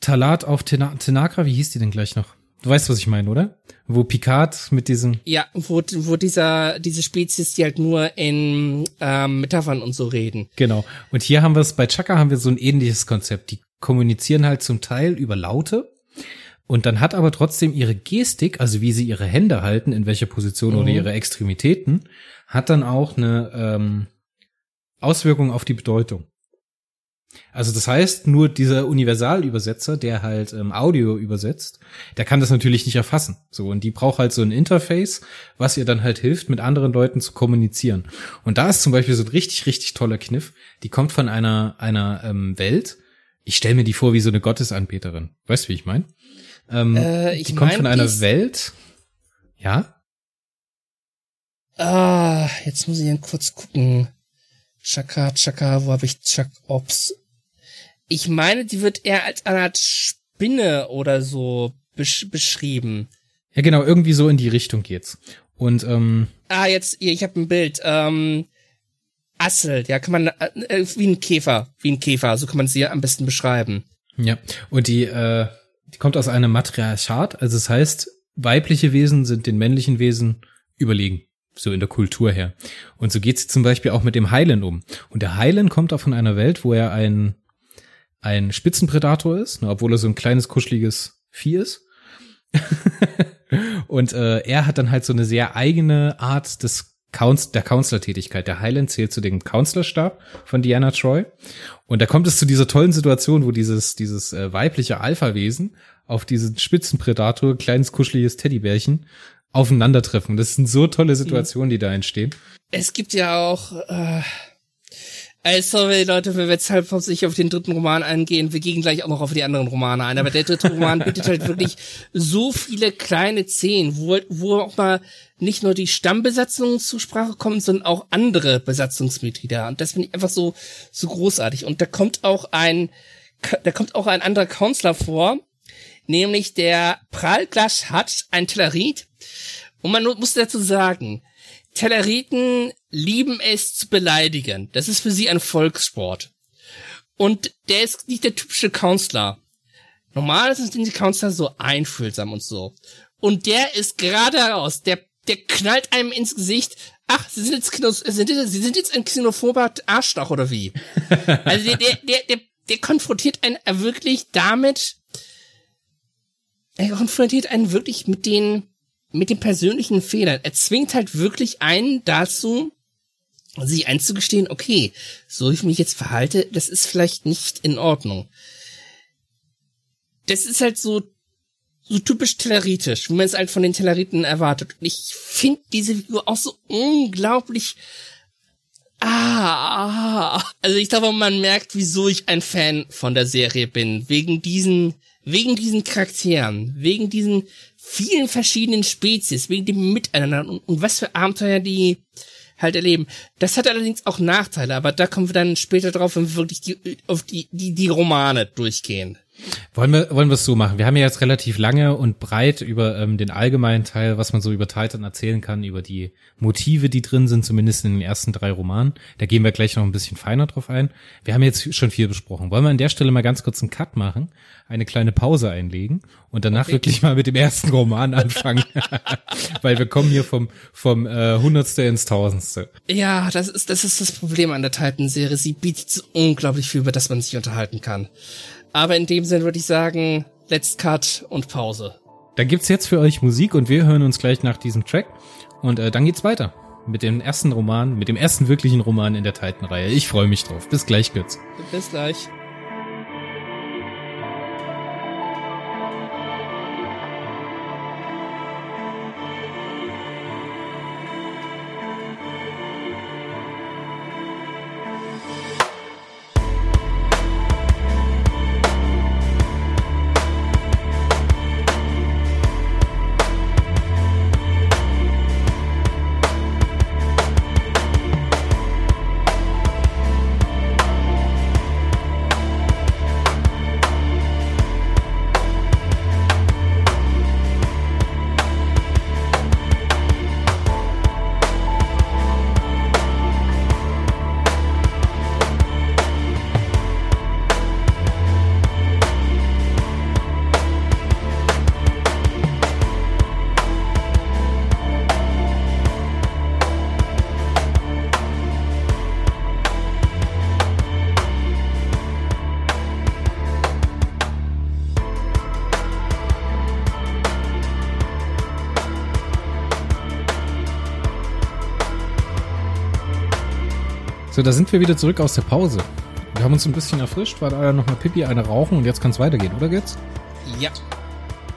Talat auf Tenakra, wie hieß die denn gleich noch? Du weißt, was ich meine, oder? Wo Picard mit diesem. Ja, wo, wo dieser, diese Spezies, die halt nur in ähm, Metaphern und so reden. Genau. Und hier haben wir es, bei Chaka haben wir so ein ähnliches Konzept. Die kommunizieren halt zum Teil über Laute. Und dann hat aber trotzdem ihre Gestik, also wie sie ihre Hände halten, in welcher Position mhm. oder ihre Extremitäten, hat dann auch eine ähm, Auswirkung auf die Bedeutung. Also das heißt, nur dieser Universalübersetzer, der halt ähm, Audio übersetzt, der kann das natürlich nicht erfassen. So und die braucht halt so ein Interface, was ihr dann halt hilft, mit anderen Leuten zu kommunizieren. Und da ist zum Beispiel so ein richtig richtig toller Kniff. Die kommt von einer einer ähm, Welt. Ich stelle mir die vor wie so eine Gottesanbeterin. Weißt du, wie ich meine? Ähm, äh, die kommt mein, von einer Welt. Ja. Ah, jetzt muss ich dann kurz gucken. Chaka, Chaka, wo habe ich Chuck Ops? Ich meine, die wird eher als eine Art Spinne oder so besch beschrieben. Ja, genau, irgendwie so in die Richtung geht's. Und ähm, ah, jetzt ich habe ein Bild. Ähm, Assel, ja, kann man äh, äh, wie ein Käfer, wie ein Käfer, so kann man sie am besten beschreiben. Ja, und die äh, die kommt aus einem Matriarchat, also es das heißt, weibliche Wesen sind den männlichen Wesen überlegen so in der Kultur her. Und so geht's zum Beispiel auch mit dem Heilen um. Und der Heilen kommt auch von einer Welt, wo er ein ein Spitzenpredator ist, ne, obwohl er so ein kleines, kuscheliges Vieh ist. Und äh, er hat dann halt so eine sehr eigene Art des der Counselor-Tätigkeit. Der Highland zählt zu dem Counselorstab von Diana Troy. Und da kommt es zu dieser tollen Situation, wo dieses, dieses äh, weibliche Alpha-Wesen auf diesen Spitzenpredator, kleines kuscheliges Teddybärchen, aufeinandertreffen. Das sind so tolle Situationen, die da entstehen. Es gibt ja auch, äh, also, sorry, Leute, wenn wir jetzt halt sich auf den dritten Roman eingehen, wir gehen gleich auch noch auf die anderen Romane ein, aber der dritte Roman bietet halt wirklich so viele kleine Szenen, wo, wo auch mal nicht nur die Stammbesatzung zur Sprache kommt, sondern auch andere Besatzungsmitglieder. Und das finde ich einfach so, so großartig. Und da kommt auch ein, da kommt auch ein anderer Counselor vor, nämlich der Prallglasch hat ein Tellerit. Und man muss dazu sagen, Telleriten lieben es zu beleidigen. Das ist für sie ein Volkssport. Und der ist nicht der typische Counselor. Normalerweise sind die Counselor so einfühlsam und so. Und der ist gerade heraus, der der knallt einem ins Gesicht. Ach, sie sind jetzt, Kinos, sind, sie sind jetzt ein xenophober Arschloch oder wie? also der, der, der, der, der konfrontiert einen wirklich damit, er konfrontiert einen wirklich mit den, mit den persönlichen Fehlern. Er zwingt halt wirklich einen dazu, sich einzugestehen, okay, so ich mich jetzt verhalte, das ist vielleicht nicht in Ordnung. Das ist halt so so typisch telleritisch, wie man es halt von den Telleriten erwartet. Und ich finde diese Figur auch so unglaublich Ah, also ich glaube, man merkt, wieso ich ein Fan von der Serie bin. Wegen diesen, wegen diesen Charakteren, wegen diesen vielen verschiedenen Spezies, wegen dem Miteinander und, und was für Abenteuer die halt erleben. Das hat allerdings auch Nachteile, aber da kommen wir dann später drauf, wenn wir wirklich die, auf die, die, die Romane durchgehen. Wollen wir, wollen wir es so machen? Wir haben ja jetzt relativ lange und breit über ähm, den allgemeinen Teil, was man so über Titan erzählen kann, über die Motive, die drin sind, zumindest in den ersten drei Romanen. Da gehen wir gleich noch ein bisschen feiner drauf ein. Wir haben jetzt schon viel besprochen. Wollen wir an der Stelle mal ganz kurz einen Cut machen, eine kleine Pause einlegen und danach okay. wirklich mal mit dem ersten Roman anfangen? Weil wir kommen hier vom, vom äh, Hundertste ins Tausendste. Ja, das ist, das ist das Problem an der Titan-Serie. Sie bietet so unglaublich viel, über das man sich unterhalten kann. Aber in dem Sinn würde ich sagen, let's cut und Pause. Dann gibt's jetzt für euch Musik und wir hören uns gleich nach diesem Track. Und äh, dann geht's weiter mit dem ersten Roman, mit dem ersten wirklichen Roman in der Titan-Reihe. Ich freue mich drauf. Bis gleich, Götz. Bis gleich. So, da sind wir wieder zurück aus der Pause. Wir haben uns ein bisschen erfrischt, war da noch mal Pipi, eine rauchen und jetzt kann es weitergehen, oder geht's? Ja.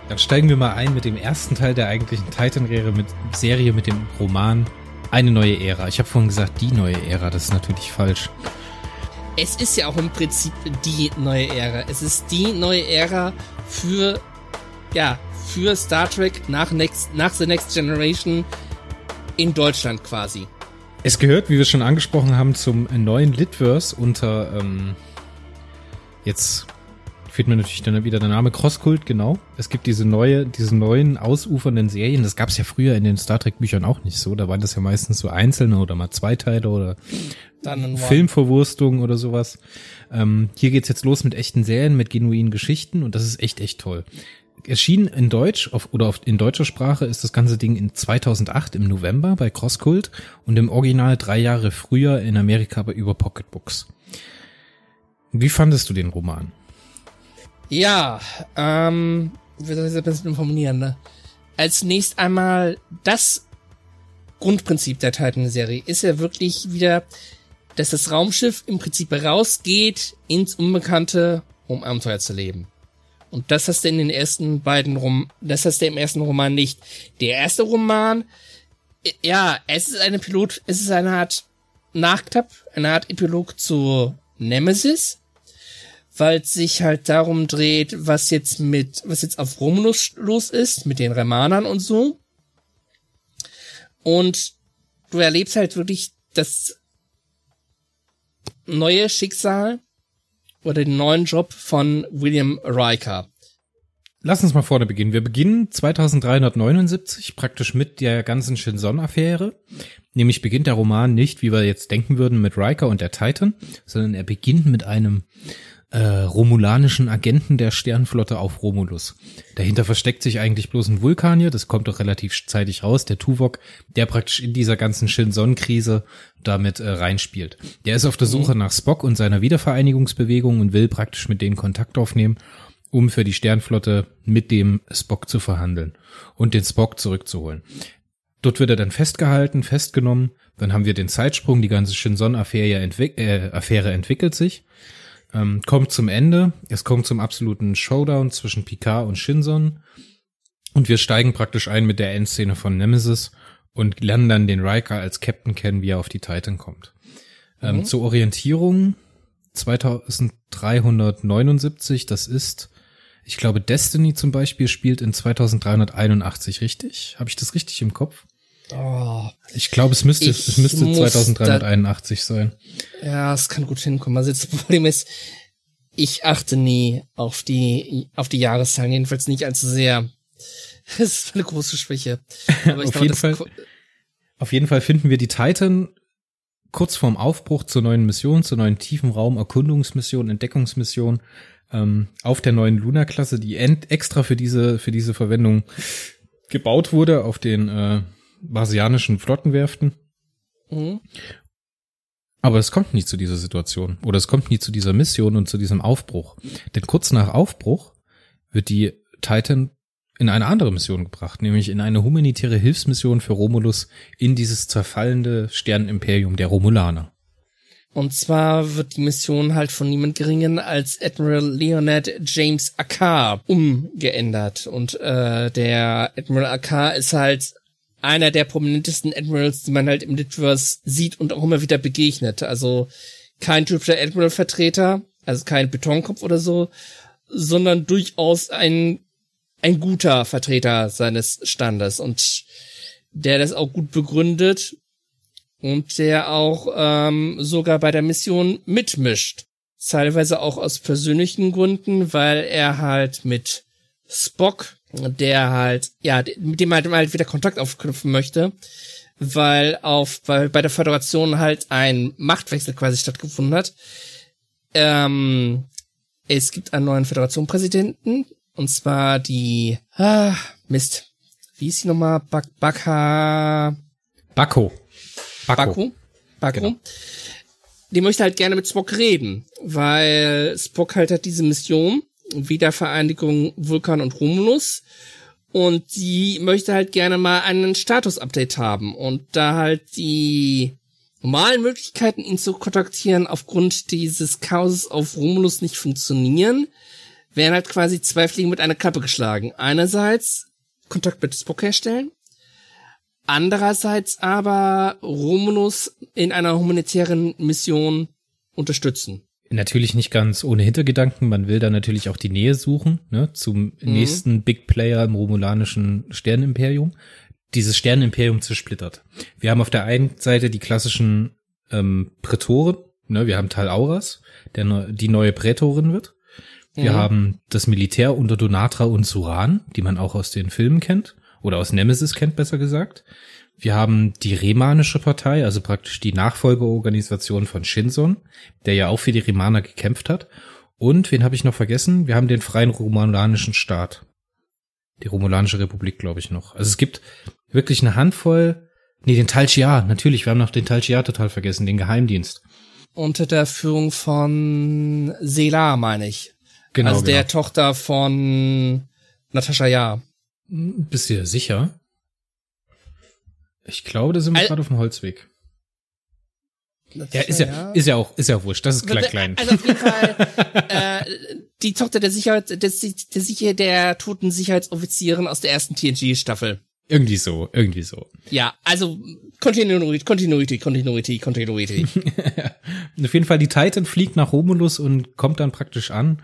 Dann steigen wir mal ein mit dem ersten Teil der eigentlichen Titan-Serie mit, Serie mit dem Roman Eine neue Ära. Ich habe vorhin gesagt, die neue Ära, das ist natürlich falsch. Es ist ja auch im Prinzip die neue Ära. Es ist die neue Ära für, ja, für Star Trek nach, Next, nach The Next Generation in Deutschland quasi. Es gehört, wie wir schon angesprochen haben, zum neuen Litverse unter, ähm, jetzt fehlt mir natürlich dann wieder der Name Crosskult, genau. Es gibt diese neue, diese neuen ausufernden Serien. Das gab es ja früher in den Star Trek Büchern auch nicht so. Da waren das ja meistens so einzelne oder mal Zweiteile oder Filmverwurstungen oder sowas. Ähm, hier geht's jetzt los mit echten Serien, mit genuinen Geschichten und das ist echt, echt toll erschien in Deutsch auf, oder auf, in deutscher Sprache ist das ganze Ding in 2008 im November bei Crosskult und im Original drei Jahre früher in Amerika bei über Pocketbooks. Wie fandest du den Roman? Ja, ähm, wie soll ich das ein bisschen formulieren, ne? als nächst einmal das Grundprinzip der Titan-Serie ist ja wirklich wieder, dass das Raumschiff im Prinzip rausgeht ins Unbekannte, um Abenteuer zu leben. Und das hast du in den ersten beiden Rom das hast du im ersten Roman nicht. Der erste Roman, ja, es ist eine Pilot, es ist eine Art Nachklapp, eine Art Epilog zu Nemesis, weil es sich halt darum dreht, was jetzt mit, was jetzt auf Romulus los ist, mit den Remanern und so. Und du erlebst halt wirklich das neue Schicksal oder den neuen Job von William Riker. Lass uns mal vorne beginnen. Wir beginnen 2379 praktisch mit der ganzen Shinson-Affäre. Nämlich beginnt der Roman nicht, wie wir jetzt denken würden, mit Riker und der Titan, sondern er beginnt mit einem äh, romulanischen Agenten der Sternflotte auf Romulus. Dahinter versteckt sich eigentlich bloß ein Vulkanier, das kommt doch relativ zeitig raus, der Tuvok, der praktisch in dieser ganzen Shinson-Krise damit äh, reinspielt. Der ist auf der Suche nach Spock und seiner Wiedervereinigungsbewegung und will praktisch mit denen Kontakt aufnehmen, um für die Sternflotte mit dem Spock zu verhandeln und den Spock zurückzuholen. Dort wird er dann festgehalten, festgenommen. Dann haben wir den Zeitsprung, die ganze Shinson-Affäre entwick äh, entwickelt sich ähm, kommt zum Ende. Es kommt zum absoluten Showdown zwischen Picard und Shinson. Und wir steigen praktisch ein mit der Endszene von Nemesis und lernen dann den Riker als Captain kennen, wie er auf die Titan kommt. Ähm, mhm. Zur Orientierung 2379, das ist, ich glaube, Destiny zum Beispiel spielt in 2381, richtig? Habe ich das richtig im Kopf? Oh, ich glaube, es müsste, es müsste 2381 sein. Ja, es kann gut hinkommen. Also das Problem ist, ich achte nie auf die, auf die Jahreszahlen, jedenfalls nicht allzu sehr. Das ist eine große Schwäche. Aber ich auf, glaube, jeden Fall, auf jeden Fall finden wir die Titan kurz vorm Aufbruch zur neuen Mission, zur neuen tiefen Raum Erkundungsmission, Entdeckungsmission ähm, auf der neuen Luna-Klasse, die extra für diese für diese Verwendung gebaut wurde auf den äh, marsianischen Flottenwerften. Mhm. Aber es kommt nie zu dieser Situation oder es kommt nie zu dieser Mission und zu diesem Aufbruch. Denn kurz nach Aufbruch wird die Titan in eine andere Mission gebracht, nämlich in eine humanitäre Hilfsmission für Romulus in dieses zerfallende Sternenimperium der Romulaner. Und zwar wird die Mission halt von niemand geringen als Admiral Leonard James Akar umgeändert. Und äh, der Admiral Akar ist halt einer der prominentesten Admirals, die man halt im Litverse sieht und auch immer wieder begegnet. Also kein typischer Admiral-Vertreter, also kein Betonkopf oder so, sondern durchaus ein, ein guter Vertreter seines Standes und der das auch gut begründet und der auch ähm, sogar bei der Mission mitmischt. Teilweise auch aus persönlichen Gründen, weil er halt mit Spock der halt, ja, mit dem halt, halt wieder Kontakt aufknüpfen möchte, weil auf, weil bei der Föderation halt ein Machtwechsel quasi stattgefunden hat. Ähm, es gibt einen neuen Föderationpräsidenten, und zwar die, ah, Mist, wie ist sie nochmal? Bak Baka... Bako. Bako. Bako. Bako. Genau. Die möchte halt gerne mit Spock reden, weil Spock halt hat diese Mission Wiedervereinigung Vulkan und Romulus. Und die möchte halt gerne mal einen Status-Update haben. Und da halt die normalen Möglichkeiten, ihn zu kontaktieren, aufgrund dieses Chaos auf Romulus nicht funktionieren, werden halt quasi zwei Fliegen mit einer Klappe geschlagen. Einerseits Kontakt mit Spock herstellen, andererseits aber Romulus in einer humanitären Mission unterstützen. Natürlich nicht ganz ohne Hintergedanken. Man will da natürlich auch die Nähe suchen, ne, zum mhm. nächsten Big Player im romulanischen Sternenimperium. Dieses Sternenimperium zersplittert. Wir haben auf der einen Seite die klassischen ähm, Prätoren, ne, wir haben Tal Auras, der ne, die neue Prätorin wird. Wir mhm. haben das Militär unter Donatra und Suran, die man auch aus den Filmen kennt, oder aus Nemesis kennt, besser gesagt. Wir haben die Remanische Partei, also praktisch die Nachfolgeorganisation von Shinson, der ja auch für die Remaner gekämpft hat. Und wen habe ich noch vergessen? Wir haben den freien romulanischen Staat. Die Romulanische Republik, glaube ich, noch. Also es gibt wirklich eine Handvoll. Nee, den Tal Shiar, natürlich, wir haben noch den Tal Shiar total vergessen, den Geheimdienst. Unter der Führung von Sela, meine ich. Genau. Also der genau. Tochter von Natascha Ja. Bist du dir sicher? Ich glaube, da sind wir Al- gerade auf dem Holzweg. Ja, ist ja, ist ja auch, ist ja auch wurscht. Das ist klein, klein. Also auf jeden Fall, äh, die Tochter der Sicherheit, des, der Sicher, der toten Sicherheitsoffizierin aus der ersten TNG-Staffel. Irgendwie so, irgendwie so. Ja, also Continuity, Continuity, Continuity, Continuity. Auf jeden Fall, die Titan fliegt nach Romulus und kommt dann praktisch an,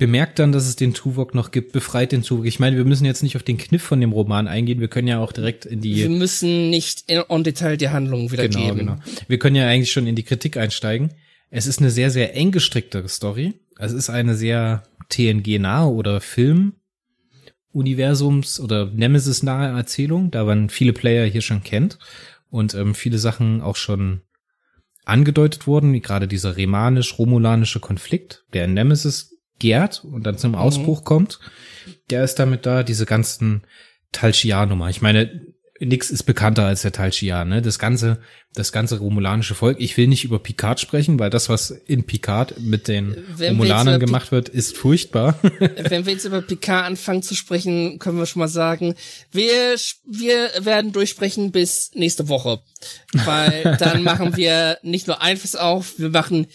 bemerkt dann, dass es den Tuvok noch gibt, befreit den Tuvok. Ich meine, wir müssen jetzt nicht auf den Kniff von dem Roman eingehen, wir können ja auch direkt in die Wir müssen nicht in, on Detail die Handlung Genau, wiedergeben. genau. Wir können ja eigentlich schon in die Kritik einsteigen. Es ist eine sehr, sehr eng gestricktere Story. Es ist eine sehr TNG-nahe oder Film-Universums- oder Nemesis-nahe Erzählung, da man viele Player hier schon kennt und ähm, viele Sachen auch schon angedeutet wurden, wie gerade dieser remanisch-romulanische Konflikt, der in Nemesis gärt und dann zum Ausbruch kommt. Der ist damit da, diese ganzen Talchiar-Nummer. Ich meine, nix ist bekannter als der Talchiar, ne? Das ganze, das ganze romulanische Volk. Ich will nicht über Picard sprechen, weil das, was in Picard mit den Wenn wir Romulanern über gemacht wird, ist furchtbar. Wenn wir jetzt über Picard anfangen zu sprechen, können wir schon mal sagen, wir, wir werden durchsprechen bis nächste Woche. Weil dann machen wir nicht nur ein Fass auf, wir machen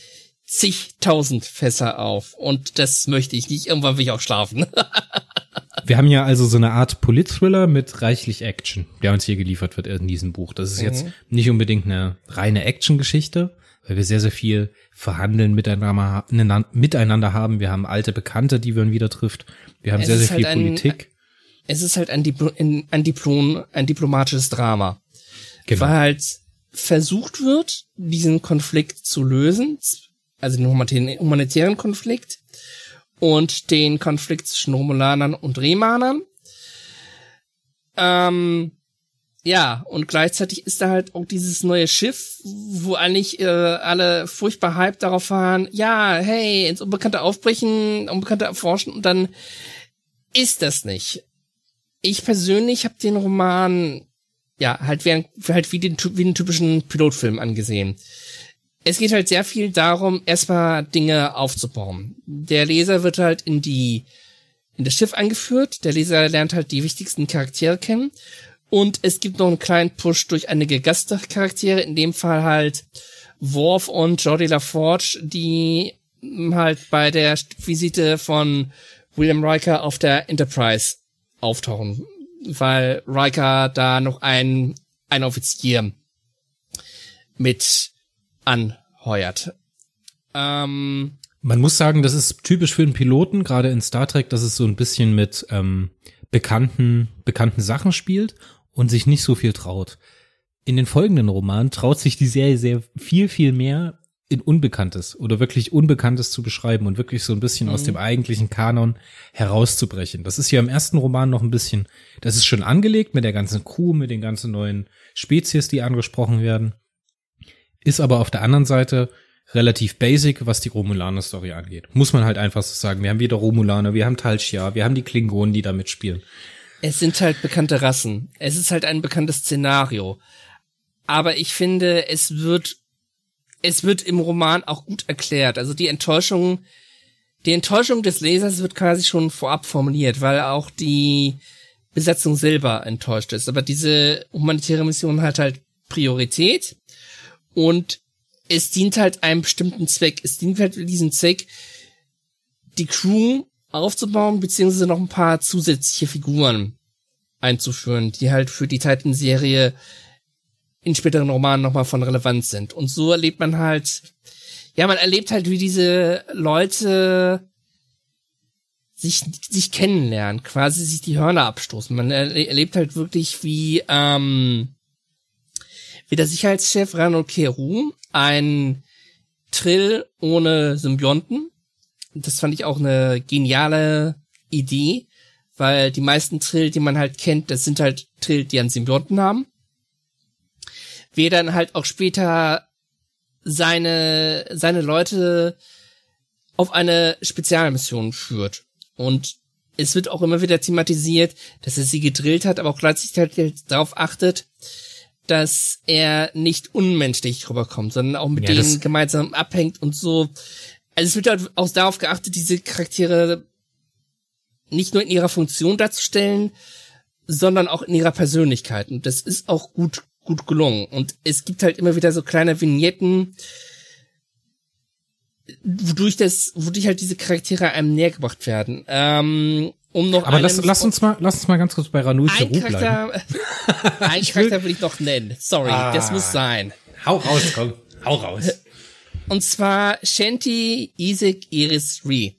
zigtausend Fässer auf. Und das möchte ich nicht. Irgendwann will ich auch schlafen. Wir haben ja also so eine Art Polit-Thriller mit reichlich Action, der uns hier geliefert wird in diesem Buch. Das ist jetzt nicht unbedingt eine reine Action-Geschichte, weil wir sehr, sehr viel verhandeln miteinander, miteinander haben. Wir haben alte Bekannte, die man wieder trifft. Wir haben Es sehr, sehr viel halt ein- Politik. es ist halt ein, Diplo ein, ein Diplom, ein diplomatisches Drama. Genau. Weil halt versucht wird, diesen Konflikt zu lösen, also den humanitären, Konflikt und den Konflikt zwischen Romulanern und Remanern. Ähm, ja, und gleichzeitig ist da halt auch dieses neue Schiff, wo eigentlich äh, alle furchtbar hype darauf waren, ja, hey, ins Unbekannte aufbrechen, Unbekannte erforschen und dann ist das nicht. Ich persönlich habe den Roman ja halt wie, halt wie den, wie den typischen Pilotfilm angesehen. Es geht halt sehr viel darum, erstmal Dinge aufzubauen. Der Leser wird halt in die in das Schiff eingeführt. Der Leser lernt halt die wichtigsten Charaktere kennen. Und es gibt noch einen kleinen Push durch einige Gastcharaktere, in dem Fall halt Worf und Jordi LaForge, die halt bei der Visite von William Riker auf der Enterprise auftauchen, weil Riker da noch ein, ein Offizier mit anheuert. Ähm, Man muss sagen, das ist typisch für einen Piloten, gerade in Star Trek, dass es so ein bisschen mit ähm, bekannten, bekannten Sachen spielt und sich nicht so viel traut. In den folgenden Romanen traut sich die Serie sehr viel, viel mehr in Unbekanntes oder wirklich Unbekanntes zu beschreiben und wirklich so ein bisschen aus dem eigentlichen Kanon herauszubrechen. Das ist ja im ersten Roman noch ein bisschen, das ist schon angelegt mit der ganzen Crew, mit den ganzen neuen Spezies, die angesprochen werden. Ist aber auf der anderen Seite relativ basic, was die Romulaner-Story angeht. Muss man halt einfach so sagen. Wir haben wieder Romulaner, wir haben Talchia, wir haben die Klingonen, die da mitspielen. es sind halt bekannte Rassen. Es ist halt ein bekanntes Szenario. Aber ich finde, es wird, es wird im Roman auch gut erklärt. Also die Enttäuschung, die Enttäuschung des Lesers wird quasi schon vorab formuliert, weil auch die Besetzung selber enttäuscht ist. Aber diese humanitäre Mission hat halt Priorität und es dient halt einem bestimmten Zweck. Es dient halt diesem Zweck, die Crew aufzubauen, beziehungsweise noch ein paar zusätzliche Figuren einzuführen, die halt für die Titan-Serie in späteren Romanen nochmal von Relevanz sind. Und so erlebt man halt, ja, man erlebt halt, wie diese Leute sich, sich kennenlernen, quasi sich die Hörner abstoßen. Man erle- erlebt halt wirklich, wie, ähm, wie der Sicherheitschef Ranul Keru ein Trill ohne Symbionten das fand ich auch eine geniale Idee, weil die meisten Trill, die man halt kennt, das sind halt Trill, die einen Symbionten haben. Wer dann halt auch später seine, seine Leute auf eine Spezialmission führt. Und es wird auch immer wieder thematisiert, dass er sie gedrillt hat, aber auch gleichzeitig halt darauf achtet, dass er nicht unmenschlich rüberkommt, sondern auch mit Ja, denen gemeinsam abhängt und so. Also es wird halt auch darauf geachtet, diese Charaktere nicht nur in ihrer Funktion darzustellen, sondern auch in ihrer Persönlichkeit. Und das ist auch gut, gut gelungen. Und es gibt halt immer wieder so kleine Vignetten, wodurch das, wodurch halt diese Charaktere einem näher gebracht werden. Ähm, um noch Aber lass, lass uns mal, lass uns mal ganz kurz bei Ranul ein Charakter, ein Charakter will ich noch nennen. Sorry, ah, das muss sein. Hau raus, komm, hau raus. Und zwar Shanti Isaac Iris Ree,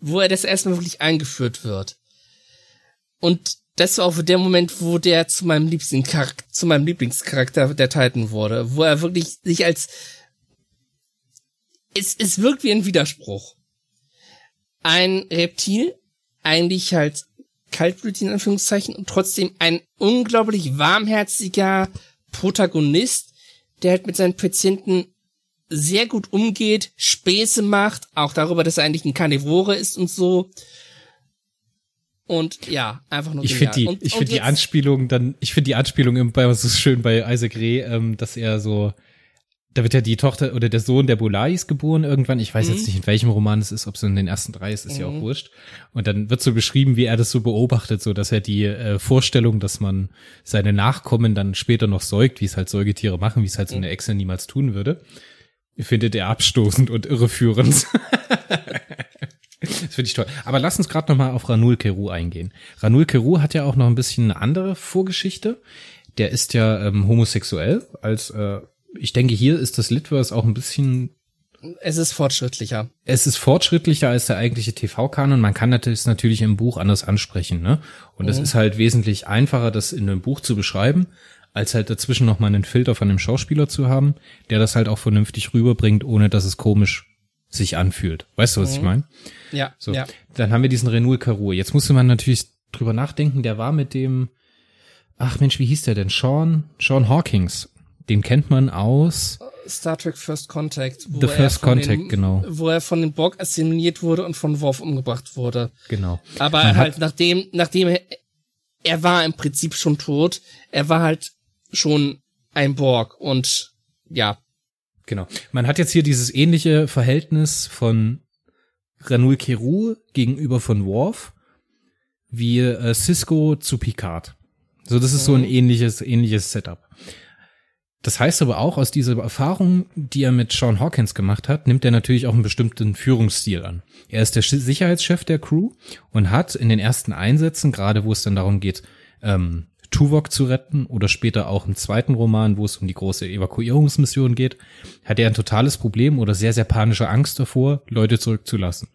wo er das erstmal wirklich eingeführt wird. Und das war auch der Moment, wo der zu meinem liebsten Charakter, zu meinem Lieblingscharakter der Titan wurde, wo er wirklich sich als es, es wirkt wie ein Widerspruch. Ein Reptil, eigentlich halt kaltblütig in Anführungszeichen und trotzdem ein unglaublich warmherziger Protagonist, der halt mit seinen Patienten sehr gut umgeht, Späße macht, auch darüber, dass er eigentlich ein Karnivore ist und so. Und ja, einfach nur Ich finde die, und, ich finde die Anspielung dann, ich finde die Anspielung bei uns ist schön bei Isaac Reh, ähm, dass er so, da wird ja die Tochter oder der Sohn der Bolais geboren irgendwann. Ich weiß mhm. jetzt nicht, in welchem Roman es ist, ob es in den ersten drei ist, ist mhm. ja auch mhm. wurscht. Und dann wird so beschrieben, wie er das so beobachtet, so dass er die äh, Vorstellung, dass man seine Nachkommen dann später noch säugt, wie es halt Säugetiere machen, wie es halt so eine mhm. Echse niemals tun würde, findet er abstoßend und irreführend. Das finde ich toll. Aber lass uns gerade noch mal auf Ranul Keru eingehen. Ranul Keru hat ja auch noch ein bisschen eine andere Vorgeschichte. Der ist ja ähm, homosexuell. Als äh, ich denke, hier ist das Litverse auch ein bisschen. Es ist fortschrittlicher. Es ist fortschrittlicher als der eigentliche TV-Kanon. Man kann das natürlich im Buch anders ansprechen, ne? Und es mhm. ist halt wesentlich einfacher, das in einem Buch zu beschreiben, als halt dazwischen noch mal einen Filter von einem Schauspieler zu haben, der das halt auch vernünftig rüberbringt, ohne dass es komisch sich anfühlt. Weißt du, was mhm. ich meine? Ja. So. Ja. Dann haben wir diesen Renul Karur. Jetzt musste man natürlich drüber nachdenken, der war mit dem, ach Mensch, wie hieß der denn? Sean, Sean Hawkins. Den kennt man aus Star Trek First Contact. The First Contact, den, genau. Wo er von den Borg assimiliert wurde und von Worf umgebracht wurde. Genau. Aber man halt nachdem, nachdem er, er war im Prinzip schon tot, er war halt schon ein Borg und ja, Genau. Man hat jetzt hier dieses ähnliche Verhältnis von Ranul Keru gegenüber von Worf wie äh, Cisco zu Picard. So, das ist so ein mhm. ähnliches, ähnliches Setup. Das heißt aber auch, aus dieser Erfahrung, die er mit Sean Hawkins gemacht hat, nimmt er natürlich auch einen bestimmten Führungsstil an. Er ist der Sicherheitschef der Crew und hat in den ersten Einsätzen, gerade wo es dann darum geht, ähm, Tuvok zu retten oder später auch im zweiten Roman, wo es um die große Evakuierungsmission geht, hat er ein totales Problem oder sehr, sehr panische Angst davor, Leute zurückzulassen.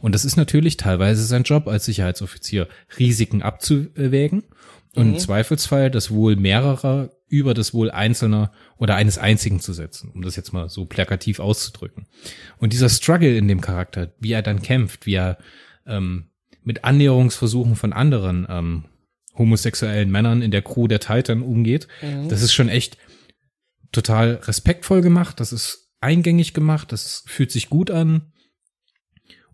Und das ist natürlich teilweise sein Job als Sicherheitsoffizier, Risiken abzuwägen und mhm. im Zweifelsfall das Wohl mehrerer über das Wohl einzelner oder eines einzigen zu setzen, um das jetzt mal so plakativ auszudrücken. Und dieser Struggle in dem Charakter, wie er dann kämpft, wie er ähm, mit Annäherungsversuchen von anderen ähm, homosexuellen Männern in der Crew der Titan umgeht. Mhm. Das ist schon echt total respektvoll gemacht, das ist eingängig gemacht, das fühlt sich gut an.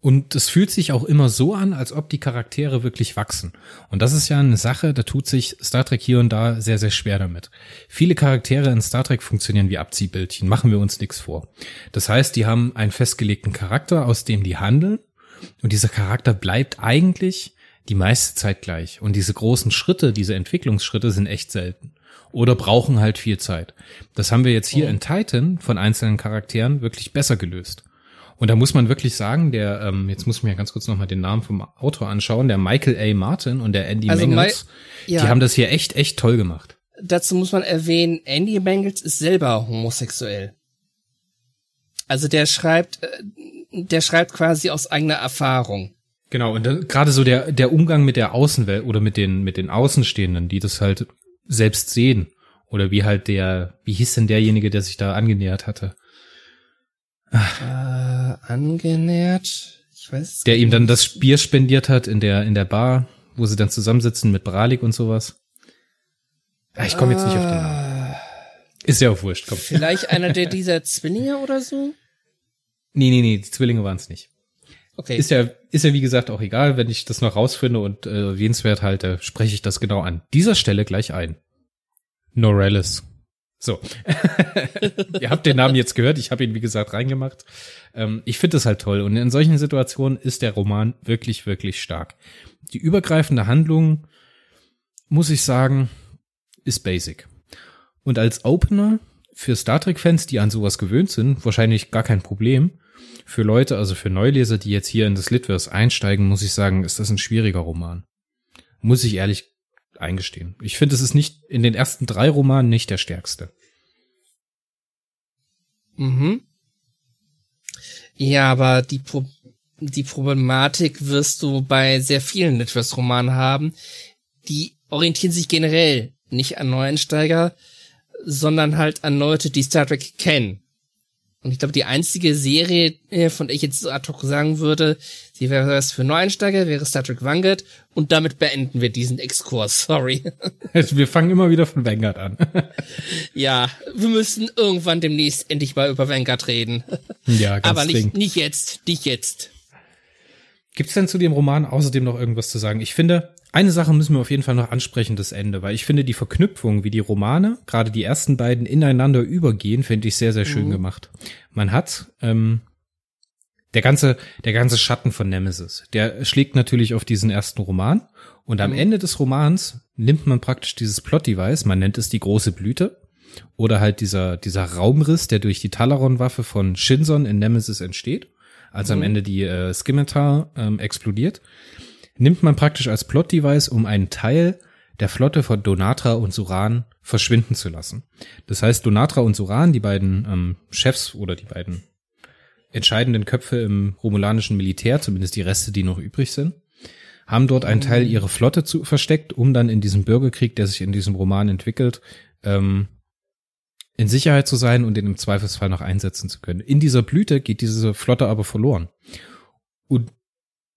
Und es fühlt sich auch immer so an, als ob die Charaktere wirklich wachsen. Und das ist ja eine Sache, da tut sich Star Trek hier und da sehr, sehr schwer damit. Viele Charaktere in Star Trek funktionieren wie Abziehbildchen, machen wir uns nichts vor. Das heißt, die haben einen festgelegten Charakter, aus dem die handeln. Und dieser Charakter bleibt eigentlich die meiste Zeit gleich. Und diese großen Schritte, diese Entwicklungsschritte sind echt selten. Oder brauchen halt viel Zeit. Das haben wir jetzt hier oh. in Titan von einzelnen Charakteren wirklich besser gelöst. Und da muss man wirklich sagen, der, ähm, jetzt muss ich mir ganz kurz nochmal den Namen vom Autor anschauen, der Michael A. Martin und der Andy also Mangels, ja. die haben das hier echt, echt toll gemacht. Dazu muss man erwähnen, Andy Mangels ist selber homosexuell. Also der schreibt, äh, der schreibt quasi aus eigener Erfahrung. Genau, und gerade so der, der Umgang mit der Außenwelt oder mit den, mit den Außenstehenden, die das halt selbst sehen. Oder wie halt der, wie hieß denn derjenige, der sich da angenähert hatte? Äh, angenähert? Ich weiß. Der ihm dann das Bier spendiert hat in der, in der Bar, wo sie dann zusammensitzen mit Bralik und sowas. Ah, ich komme jetzt nicht auf den Namen. Ah. Ist ja auch wurscht, komm. Vielleicht einer der dieser Zwillinge oder so? Nee, nee, nee, die Zwillinge waren es nicht. Okay. Ist ja, ist ja wie gesagt auch egal, wenn ich das noch rausfinde und äh, erwähnenswert halte, spreche ich das genau an dieser Stelle gleich ein. Norellis. So. Ihr habt den Namen jetzt gehört. Ich habe ihn, wie gesagt, reingemacht. Ähm, ich finde das halt toll. Und in solchen Situationen ist der Roman wirklich, wirklich stark. Die übergreifende Handlung, muss ich sagen, ist basic. Und als Opener für Star Trek-Fans, die an sowas gewöhnt sind, wahrscheinlich gar kein Problem. Für Leute, also für Neuleser, die jetzt hier in das Litverse einsteigen, muss ich sagen, ist das ein schwieriger Roman. Muss ich ehrlich eingestehen. Ich finde, es ist nicht in den ersten drei Romanen nicht der stärkste. Mhm. Ja, aber die, Pro die Problematik wirst du bei sehr vielen Litverse-Romanen haben. Die orientieren sich generell nicht an Neueinsteiger, sondern halt an Leute, die Star Trek kennen. Und ich glaube, die einzige Serie, äh, von der ich jetzt so ad hoc sagen würde, sie wäre was für Neueinsteiger, wäre Star Trek Vanguard. Und damit beenden wir diesen Exkurs. Sorry. Wir fangen immer wieder von Vanguard an. ja, wir müssen irgendwann demnächst endlich mal über Vanguard reden. Ja, ganz Aber nicht, nicht jetzt, nicht jetzt. Gibt's denn zu dem Roman außerdem noch irgendwas zu sagen? Ich finde, eine Sache müssen wir auf jeden Fall noch ansprechen, das Ende, weil ich finde die Verknüpfung, wie die Romane, gerade die ersten beiden ineinander übergehen, finde ich sehr, sehr schön mhm. gemacht. Man hat ähm, der ganze, der ganze Schatten von Nemesis, der schlägt natürlich auf diesen ersten Roman und am mhm. Ende des Romans nimmt man praktisch dieses Plot-Device, man nennt es die große Blüte oder halt dieser, dieser Raumriss, der durch die Talaron-Waffe von Shinson in Nemesis entsteht, als mhm. am Ende die äh, Scimitar ähm, explodiert nimmt man praktisch als Plot-Device, um einen Teil der Flotte von Donatra und Suran verschwinden zu lassen. Das heißt, Donatra und Suran, die beiden ähm, Chefs oder die beiden entscheidenden Köpfe im romulanischen Militär, zumindest die Reste, die noch übrig sind, haben dort einen Teil ihrer Flotte zu, versteckt, um dann in diesem Bürgerkrieg, der sich in diesem Roman entwickelt, ähm, in Sicherheit zu sein und den im Zweifelsfall noch einsetzen zu können. In dieser Blüte geht diese Flotte aber verloren. Und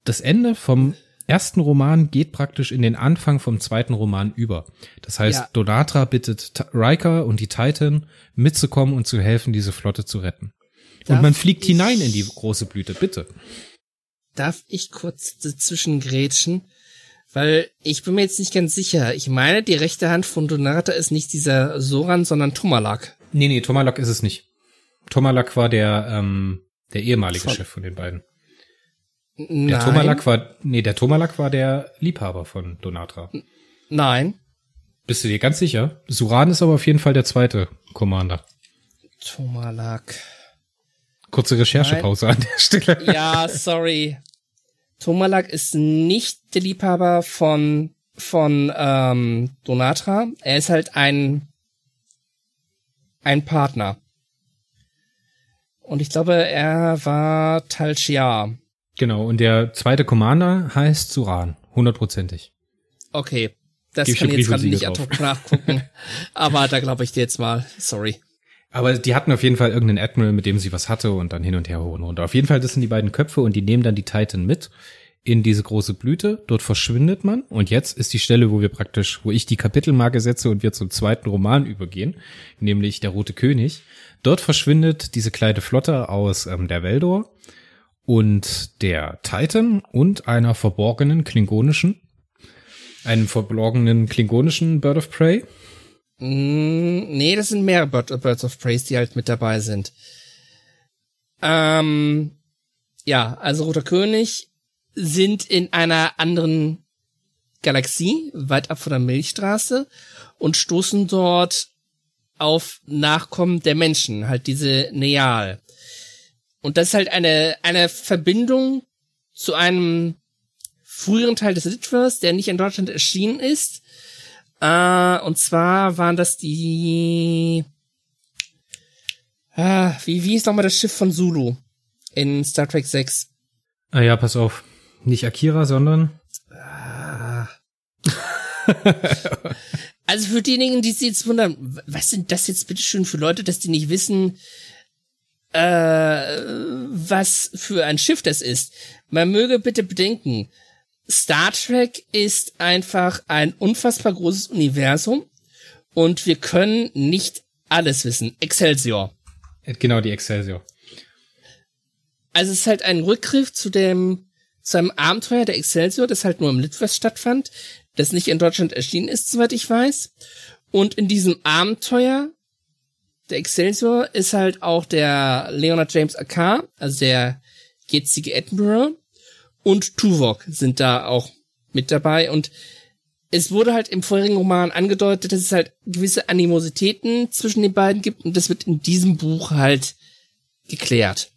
das Ende vom ersten Roman geht praktisch in den Anfang vom zweiten Roman über. Das heißt, ja. Donatra bittet Riker und die Titan mitzukommen und zu helfen, diese Flotte zu retten. Darf und man fliegt hinein in die große Blüte, bitte. Darf ich kurz dazwischen grätschen? Weil ich bin mir jetzt nicht ganz sicher. Ich meine, die rechte Hand von Donata ist nicht dieser Soran, sondern Tomalak. Nee, nee, Tomalak ist es nicht. Tomalak war der, ähm, der ehemalige von, Chef von den beiden. Der Nein. Tomalak war, nee, der Tomalak war der Liebhaber von Donatra. Nein. Bist du dir ganz sicher? Suran ist aber auf jeden Fall der zweite Commander. Tomalak. Kurze Recherchepause Nein. an der Stelle. Ja, sorry. Tomalak ist nicht der Liebhaber von von ähm, Donatra. Er ist halt ein ein Partner. Und ich glaube, er war Tal Shiar. Genau, und der zweite Commander heißt Suran, hundertprozentig. Okay, das Gib kann ich jetzt gerade nicht ad hoc nachgucken, aber da glaube ich dir jetzt mal, sorry. Aber die hatten auf jeden Fall irgendeinen Admiral, mit dem sie was hatte und dann hin und her hoch und runter. Auf jeden Fall, das sind die beiden Köpfe und die nehmen dann die Titan mit in diese große Blüte. Dort verschwindet man und jetzt ist die Stelle, wo wir praktisch, wo ich die Kapitelmarke setze und wir zum zweiten Roman übergehen, nämlich der Rote König. Dort verschwindet diese kleine Flotte aus ähm, der Veldor und der Titan und einer verborgenen klingonischen, einem verborgenen klingonischen Bird of Prey. Mm, nee, das sind mehr Bird, Birds of Prey, die halt mit dabei sind. Ähm, ja, also Roter König sind in einer anderen Galaxie, weit ab von der Milchstraße und stoßen dort auf Nachkommen der Menschen, halt diese Neal. Und das ist halt eine, eine Verbindung zu einem früheren Teil des Litverse, der nicht in Deutschland erschienen ist. Äh, und zwar waren das die, äh, wie, wie ist nochmal das Schiff von Zulu in Star Trek 6? Ah ja, pass auf. Nicht Akira, sondern. Ah. also für diejenigen, die sich jetzt wundern, was sind das jetzt bitte schön für Leute, dass die nicht wissen, äh, was für ein Schiff das ist. Man möge bitte bedenken, Star Trek ist einfach ein unfassbar großes Universum und wir können nicht alles wissen. Excelsior. Genau, die Excelsior. Also es ist halt ein Rückgriff zu dem, zu einem Abenteuer der Excelsior, das halt nur im Litwest stattfand, das nicht in Deutschland erschienen ist, soweit ich weiß. Und in diesem Abenteuer der Excelsior ist halt auch der Leonard James Akar, also der jetzige Edinburgh und Tuvok sind da auch mit dabei und es wurde halt im vorherigen Roman angedeutet, dass es halt gewisse Animositäten zwischen den beiden gibt und das wird in diesem Buch halt geklärt.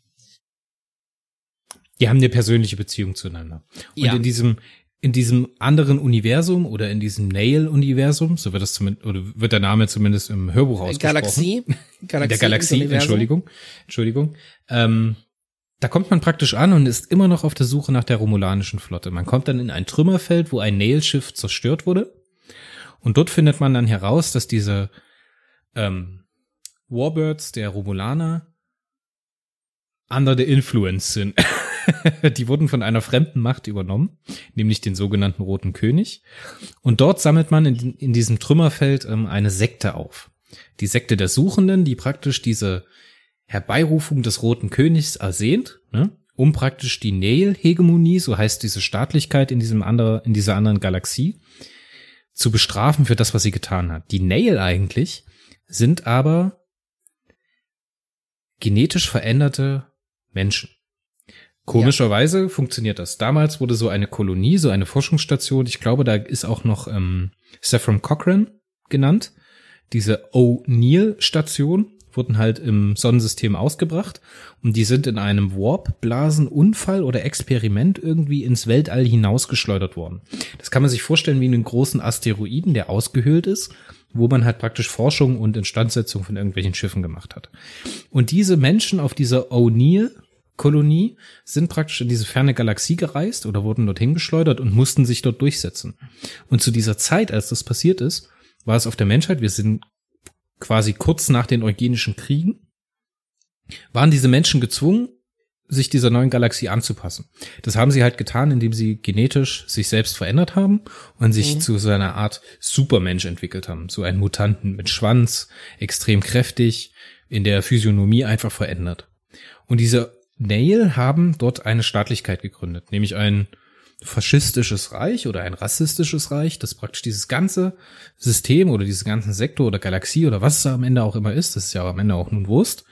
Die haben eine persönliche Beziehung zueinander. Und Ja. in diesem in diesem anderen Universum oder in diesem Nail-Universum, so wird das zumindest, oder wird der Name zumindest im Hörbuch ausgesprochen. Galaxie. Galaxie. der Galaxie. Entschuldigung, Entschuldigung. Ähm, da kommt man praktisch an und ist immer noch auf der Suche nach der romulanischen Flotte. Man kommt dann in ein Trümmerfeld, wo ein Nail-Schiff zerstört wurde. Und dort findet man dann heraus, dass diese ähm, Warbirds der Romulaner under the influence sind. Die wurden von einer fremden Macht übernommen, nämlich den sogenannten Roten König. Und dort sammelt man in, in diesem Trümmerfeld ähm, eine Sekte auf. Die Sekte der Suchenden, die praktisch diese Herbeirufung des Roten Königs ersehnt, ne, um praktisch die Nail-Hegemonie, so heißt diese Staatlichkeit in diesem andere, in dieser anderen Galaxie, zu bestrafen für das, was sie getan hat. Die Nail eigentlich sind aber genetisch veränderte Menschen. Komischerweise funktioniert das. Damals wurde so eine Kolonie, so eine Forschungsstation, ich glaube, da ist auch noch ähm, Saffron Cochrane genannt. Diese O'Neill-Station wurden halt im Sonnensystem ausgebracht und die sind in einem Warp-Blasenunfall oder Experiment irgendwie ins Weltall hinausgeschleudert worden. Das kann man sich vorstellen wie einen großen Asteroiden, der ausgehöhlt ist, wo man halt praktisch Forschung und Instandsetzung von irgendwelchen Schiffen gemacht hat. Und diese Menschen auf dieser O'Neill Kolonie sind praktisch in diese ferne Galaxie gereist oder wurden dorthin geschleudert und mussten sich dort durchsetzen. Und zu dieser Zeit, als das passiert ist, war es auf der Menschheit, wir sind quasi kurz nach den Eugenischen Kriegen, waren diese Menschen gezwungen, sich dieser neuen Galaxie anzupassen. Das haben sie halt getan, indem sie genetisch sich selbst verändert haben und sich zu so einer Art Supermensch entwickelt haben. So einen Mutanten mit Schwanz, extrem kräftig, in der Physiognomie einfach verändert. Und diese Nail haben dort eine Staatlichkeit gegründet, nämlich ein faschistisches Reich oder ein rassistisches Reich, das praktisch dieses ganze System oder diesen ganzen Sektor oder Galaxie oder was es am Ende auch immer ist, das ist ja am Ende auch nun Wurst,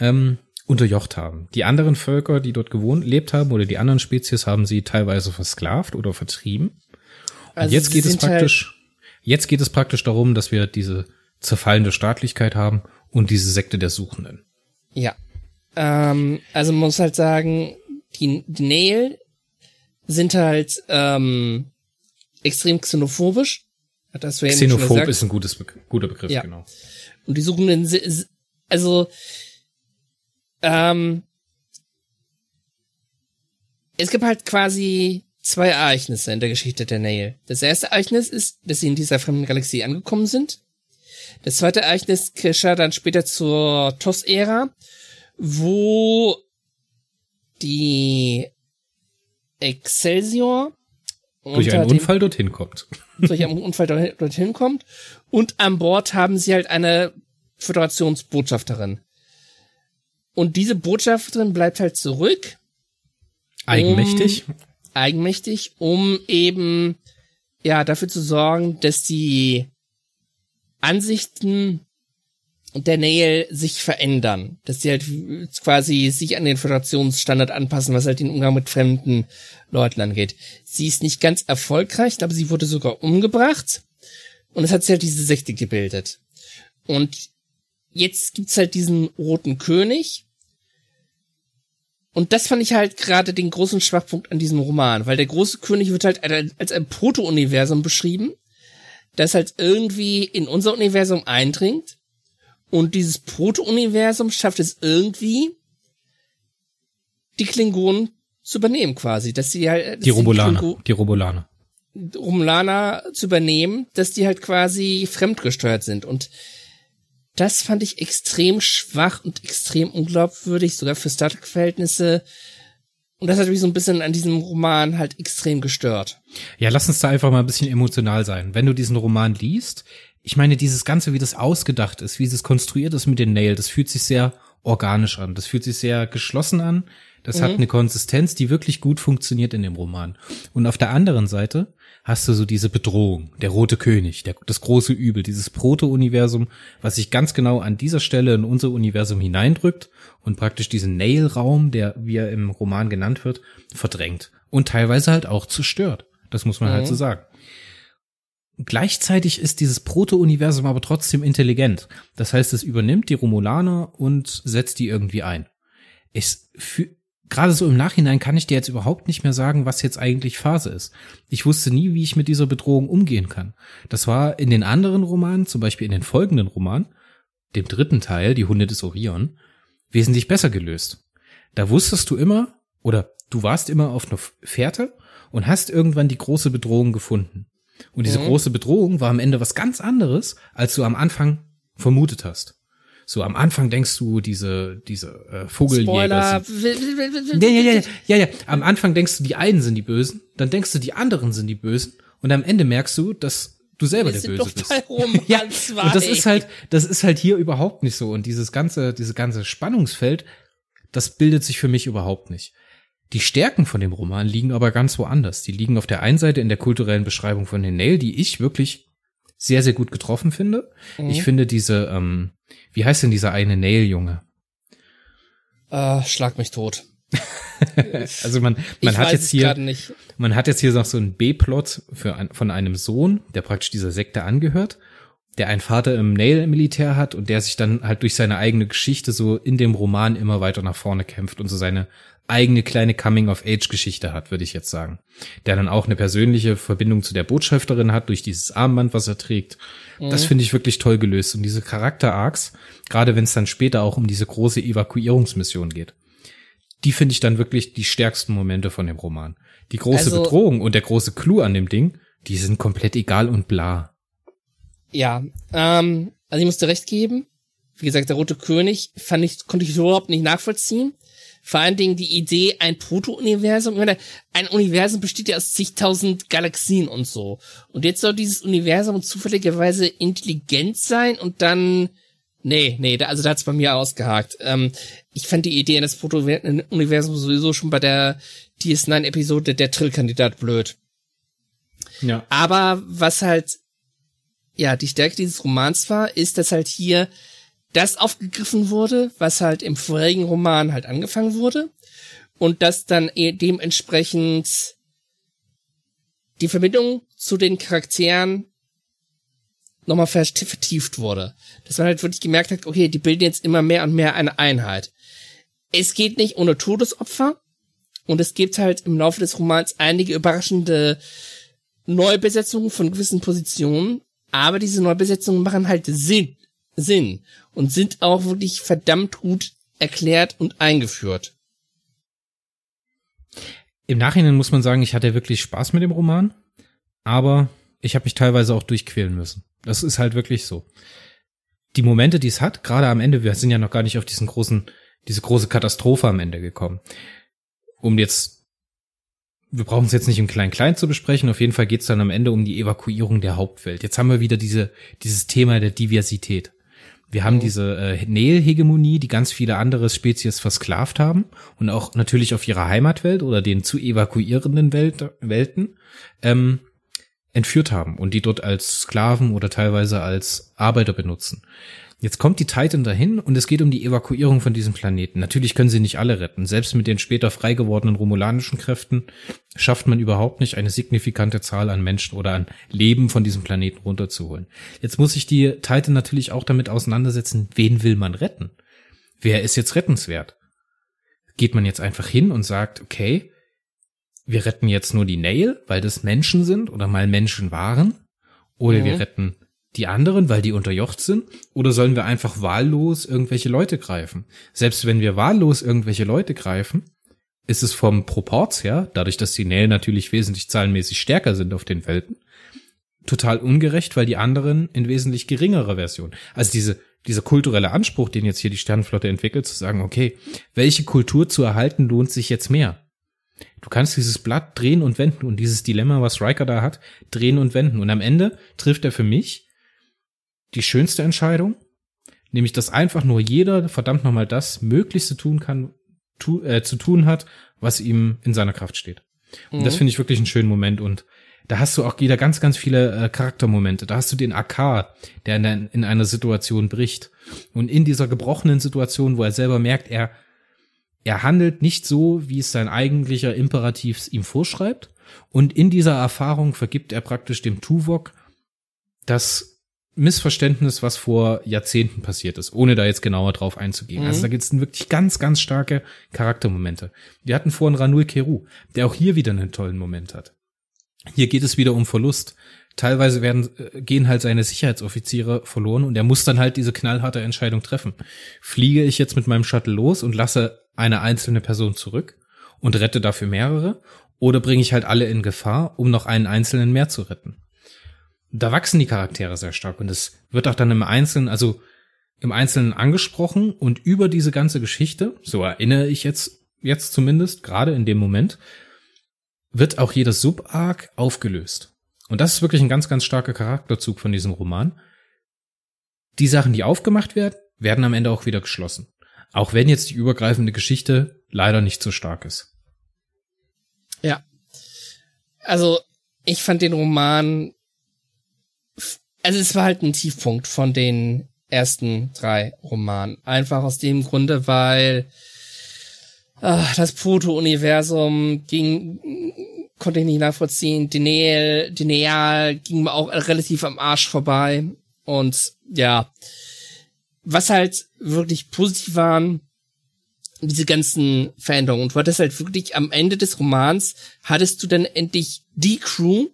ähm, unterjocht haben. Die anderen Völker, die dort gewohnt, lebt haben oder die anderen Spezies haben sie teilweise versklavt oder vertrieben. Und Also jetzt geht es halt- praktisch, jetzt geht es praktisch darum, dass wir diese zerfallende Staatlichkeit haben und diese Sekte der Suchenden. Ja. Ähm, also man muss halt sagen, die, die Nail sind halt ähm, extrem xenophobisch. Hat das ja Xenophob ist ein gutes, guter Begriff, Ja. genau. Und die Suchenden, si- si- also ähm, es gibt halt quasi zwei Ereignisse in der Geschichte der Nail. Das erste Ereignis ist, dass sie in dieser fremden Galaxie angekommen sind. Das zweite Ereignis geschah dann später zur TOS-Ära, wo die Excelsior Durch einen dem- Unfall dorthin kommt. durch einen Unfall dort- dorthin kommt. Und an Bord haben sie halt eine Föderationsbotschafterin. Und diese Botschafterin bleibt halt zurück, Eigenmächtig. eigenmächtig, um eben, ja, dafür zu sorgen, dass die Ansichten der Nail sich verändern. Dass sie halt quasi sich an den Föderationsstandard anpassen, was halt den Umgang mit fremden Leuten angeht. Sie ist nicht ganz erfolgreich, aber sie wurde sogar umgebracht. Und es hat sich halt diese Sekte gebildet. Und jetzt gibt's halt diesen roten König. Und das fand ich halt gerade den großen Schwachpunkt an diesem Roman, weil der große König wird halt als ein Proto-Universum beschrieben, das halt irgendwie in unser Universum eindringt. Und dieses Proto-Universum schafft es irgendwie, die Klingonen zu übernehmen quasi, dass sie halt dass Die Romulaner. Die Romulaner. Romulaner zu übernehmen, dass die halt quasi fremdgesteuert sind. Und das fand ich extrem schwach und extrem unglaubwürdig, sogar für Star Trek-Verhältnisse. Und das hat mich so ein bisschen an diesem Roman halt extrem gestört. Ja, lass uns da einfach mal ein bisschen emotional sein. Wenn du diesen Roman liest, ich meine, dieses Ganze, wie das ausgedacht ist, wie es konstruiert ist mit den Nail, das fühlt sich sehr organisch an. Das fühlt sich sehr geschlossen an. Das mhm. hat eine Konsistenz, die wirklich gut funktioniert in dem Roman. Und auf der anderen Seite hast du so diese Bedrohung, der rote König, der, das große Übel, dieses Proto-Universum, was sich ganz genau an dieser Stelle in unser Universum hineindrückt und praktisch diesen Nail-Raum, der, wie er im Roman genannt wird, verdrängt. Und teilweise halt auch zerstört. Das muss man halt mhm. halt so sagen. Gleichzeitig ist dieses Proto-Universum aber trotzdem intelligent. Das heißt, es übernimmt die Romulaner und setzt die irgendwie ein. Für, gerade so im Nachhinein kann ich dir jetzt überhaupt nicht mehr sagen, was jetzt eigentlich Phase ist. Ich wusste nie, wie ich mit dieser Bedrohung umgehen kann. Das war in den anderen Romanen, zum Beispiel in den folgenden Romanen, dem dritten Teil, die Hunde des Orion, wesentlich besser gelöst. Da wusstest du immer, oder du warst immer auf einer Fährte und hast irgendwann die große Bedrohung gefunden. Und diese mhm. große Bedrohung war am Ende was ganz anderes, als du am Anfang vermutet hast. So am Anfang denkst du diese diese äh, Vogeljäger. Sind, ja, ja, ja, ja, ja. Am Anfang denkst du, die einen sind die Bösen, dann denkst du, die anderen sind die Bösen und am Ende merkst du, dass du selber Wir der Böse bist. ja, und das ist halt, das ist halt hier überhaupt nicht so und dieses ganze, dieses ganze Spannungsfeld, das bildet sich für mich überhaupt nicht. Die Stärken von dem Roman liegen aber ganz woanders. Die liegen auf der einen Seite in der kulturellen Beschreibung von Nail, die ich wirklich sehr, sehr gut getroffen finde. Mhm. Ich finde diese, ähm, wie heißt denn dieser eine Nail-Junge? Äh, schlag mich tot. also man, man ich hat jetzt hier, man hat jetzt hier noch so einen B-Plot für ein, von einem Sohn, der praktisch dieser Sekte angehört, der einen Vater im Nail-Militär hat und der sich dann halt durch seine eigene Geschichte so in dem Roman immer weiter nach vorne kämpft und so seine eigene kleine Coming-of-Age-Geschichte hat, würde ich jetzt sagen. Der dann auch eine persönliche Verbindung zu der Botschafterin hat durch dieses Armband, was er trägt. Mhm. Das finde ich wirklich toll gelöst. Und diese Charakter-Arcs, gerade wenn es dann später auch um diese große Evakuierungsmission geht, die finde ich dann wirklich die stärksten Momente von dem Roman. Die große also, Bedrohung und der große Clou an dem Ding, die sind komplett egal und bla. Ja, ähm, also ich musste recht geben. Wie gesagt, der Rote König fand ich, konnte ich überhaupt nicht nachvollziehen. Vor allen Dingen die Idee, ein Proto-Universum. Ich meine, ein Universum besteht ja aus zigtausend Galaxien und so. Und jetzt soll dieses Universum zufälligerweise intelligent sein und dann. Nee, nee, da, also da hat's bei mir ausgehakt. Ähm, ich fand die Idee eines Proto-Universums sowieso schon bei der DS9-Episode der Trill-Kandidat blöd. Ja. Aber was halt, ja, die Stärke dieses Romans war, ist, dass halt hier das aufgegriffen wurde, was halt im vorigen Roman halt angefangen wurde und dass dann e- dementsprechend die Verbindung zu den Charakteren nochmal vertieft wurde. Dass man halt wirklich gemerkt hat, okay, die bilden jetzt immer mehr und mehr eine Einheit. Es geht nicht ohne Todesopfer und es gibt halt im Laufe des Romans einige überraschende Neubesetzungen von gewissen Positionen, aber diese Neubesetzungen machen halt Sinn. Sinn und sind auch wirklich verdammt gut erklärt und eingeführt. Im Nachhinein muss man sagen, ich hatte wirklich Spaß mit dem Roman, aber ich habe mich teilweise auch durchquälen müssen. Das ist halt wirklich so. Die Momente, die es hat, gerade am Ende, wir sind ja noch gar nicht auf diesen großen, diese große Katastrophe am Ende gekommen. Um jetzt, wir brauchen es jetzt nicht im Klein-Klein zu besprechen, auf jeden Fall geht es dann am Ende um die Evakuierung der Hauptwelt. Jetzt haben wir wieder diese, dieses Thema der Diversität. Wir haben mhm. diese äh, Nel-Hegemonie, die ganz viele andere Spezies versklavt haben und auch natürlich auf ihrer Heimatwelt oder den zu evakuierenden Welt, Welten ähm, entführt haben und die dort als Sklaven oder teilweise als Arbeiter benutzen. Jetzt kommt die Titan dahin und es geht um die Evakuierung von diesem Planeten. Natürlich können sie nicht alle retten. Selbst mit den später frei gewordenen romulanischen Kräften schafft man überhaupt nicht eine signifikante Zahl an Menschen oder an Leben von diesem Planeten runterzuholen. Jetzt muss sich die Titan natürlich auch damit auseinandersetzen, wen will man retten? Wer ist jetzt rettenswert? Geht man jetzt einfach hin und sagt, okay, wir retten jetzt nur die Nail, weil das Menschen sind oder mal Menschen waren? Oder mhm. wir retten die anderen, weil die unterjocht sind? Oder sollen wir einfach wahllos irgendwelche Leute greifen? Selbst wenn wir wahllos irgendwelche Leute greifen, ist es vom Proports her, dadurch, dass die Nähe natürlich wesentlich zahlenmäßig stärker sind auf den Welten, total ungerecht, weil die anderen in wesentlich geringerer Version. Also diese, dieser kulturelle Anspruch, den jetzt hier die Sternenflotte entwickelt, zu sagen, okay, welche Kultur zu erhalten lohnt sich jetzt mehr? Du kannst dieses Blatt drehen und wenden und dieses Dilemma, was Riker da hat, drehen und wenden. Und am Ende trifft er für mich die schönste Entscheidung, nämlich dass einfach nur jeder verdammt nochmal das Möglichste tun kann, tu, äh, zu tun hat, was ihm in seiner Kraft steht. Und das Mhm. finde ich wirklich einen schönen Moment und da hast du auch wieder ganz, ganz viele äh, Charaktermomente. Da hast du den AK, der in, der in einer Situation bricht. Und in dieser gebrochenen Situation, wo er selber merkt, er, er handelt nicht so, wie es sein eigentlicher Imperativ ihm vorschreibt. Und in dieser Erfahrung vergibt er praktisch dem Tuvok das Missverständnis, was vor Jahrzehnten passiert ist, ohne da jetzt genauer drauf einzugehen. Mhm. Also da gibt es wirklich ganz, ganz starke Charaktermomente. Wir hatten vorhin Ranul Keru, der auch hier wieder einen tollen Moment hat. Hier geht es wieder um Verlust. Teilweise werden, äh, gehen halt seine Sicherheitsoffiziere verloren und er muss dann halt diese knallharte Entscheidung treffen. Fliege ich jetzt mit meinem Shuttle los und lasse eine einzelne Person zurück und rette dafür mehrere? Oder bringe ich halt alle in Gefahr, um noch einen einzelnen mehr zu retten? Da wachsen die Charaktere sehr stark und es wird auch dann im Einzelnen, also im Einzelnen angesprochen und über diese ganze Geschichte, so erinnere ich jetzt, jetzt zumindest, gerade in dem Moment, wird auch jeder Subarc aufgelöst. Und das ist wirklich ein ganz, ganz starker Charakterzug von diesem Roman. Die Sachen, die aufgemacht werden, werden am Ende auch wieder geschlossen. Auch wenn jetzt die übergreifende Geschichte leider nicht so stark ist. Ja. Also, ich fand den Roman, also es war halt ein Tiefpunkt von den ersten drei Romanen. Einfach aus dem Grunde, weil ah, das Proto-Universum ging, konnte ich nicht nachvollziehen. Dineal, Dineal ging mir auch relativ am Arsch vorbei. Und ja, was halt wirklich positiv waren, diese ganzen Veränderungen. Und du hattest halt wirklich am Ende des Romans, hattest du dann endlich die Crew,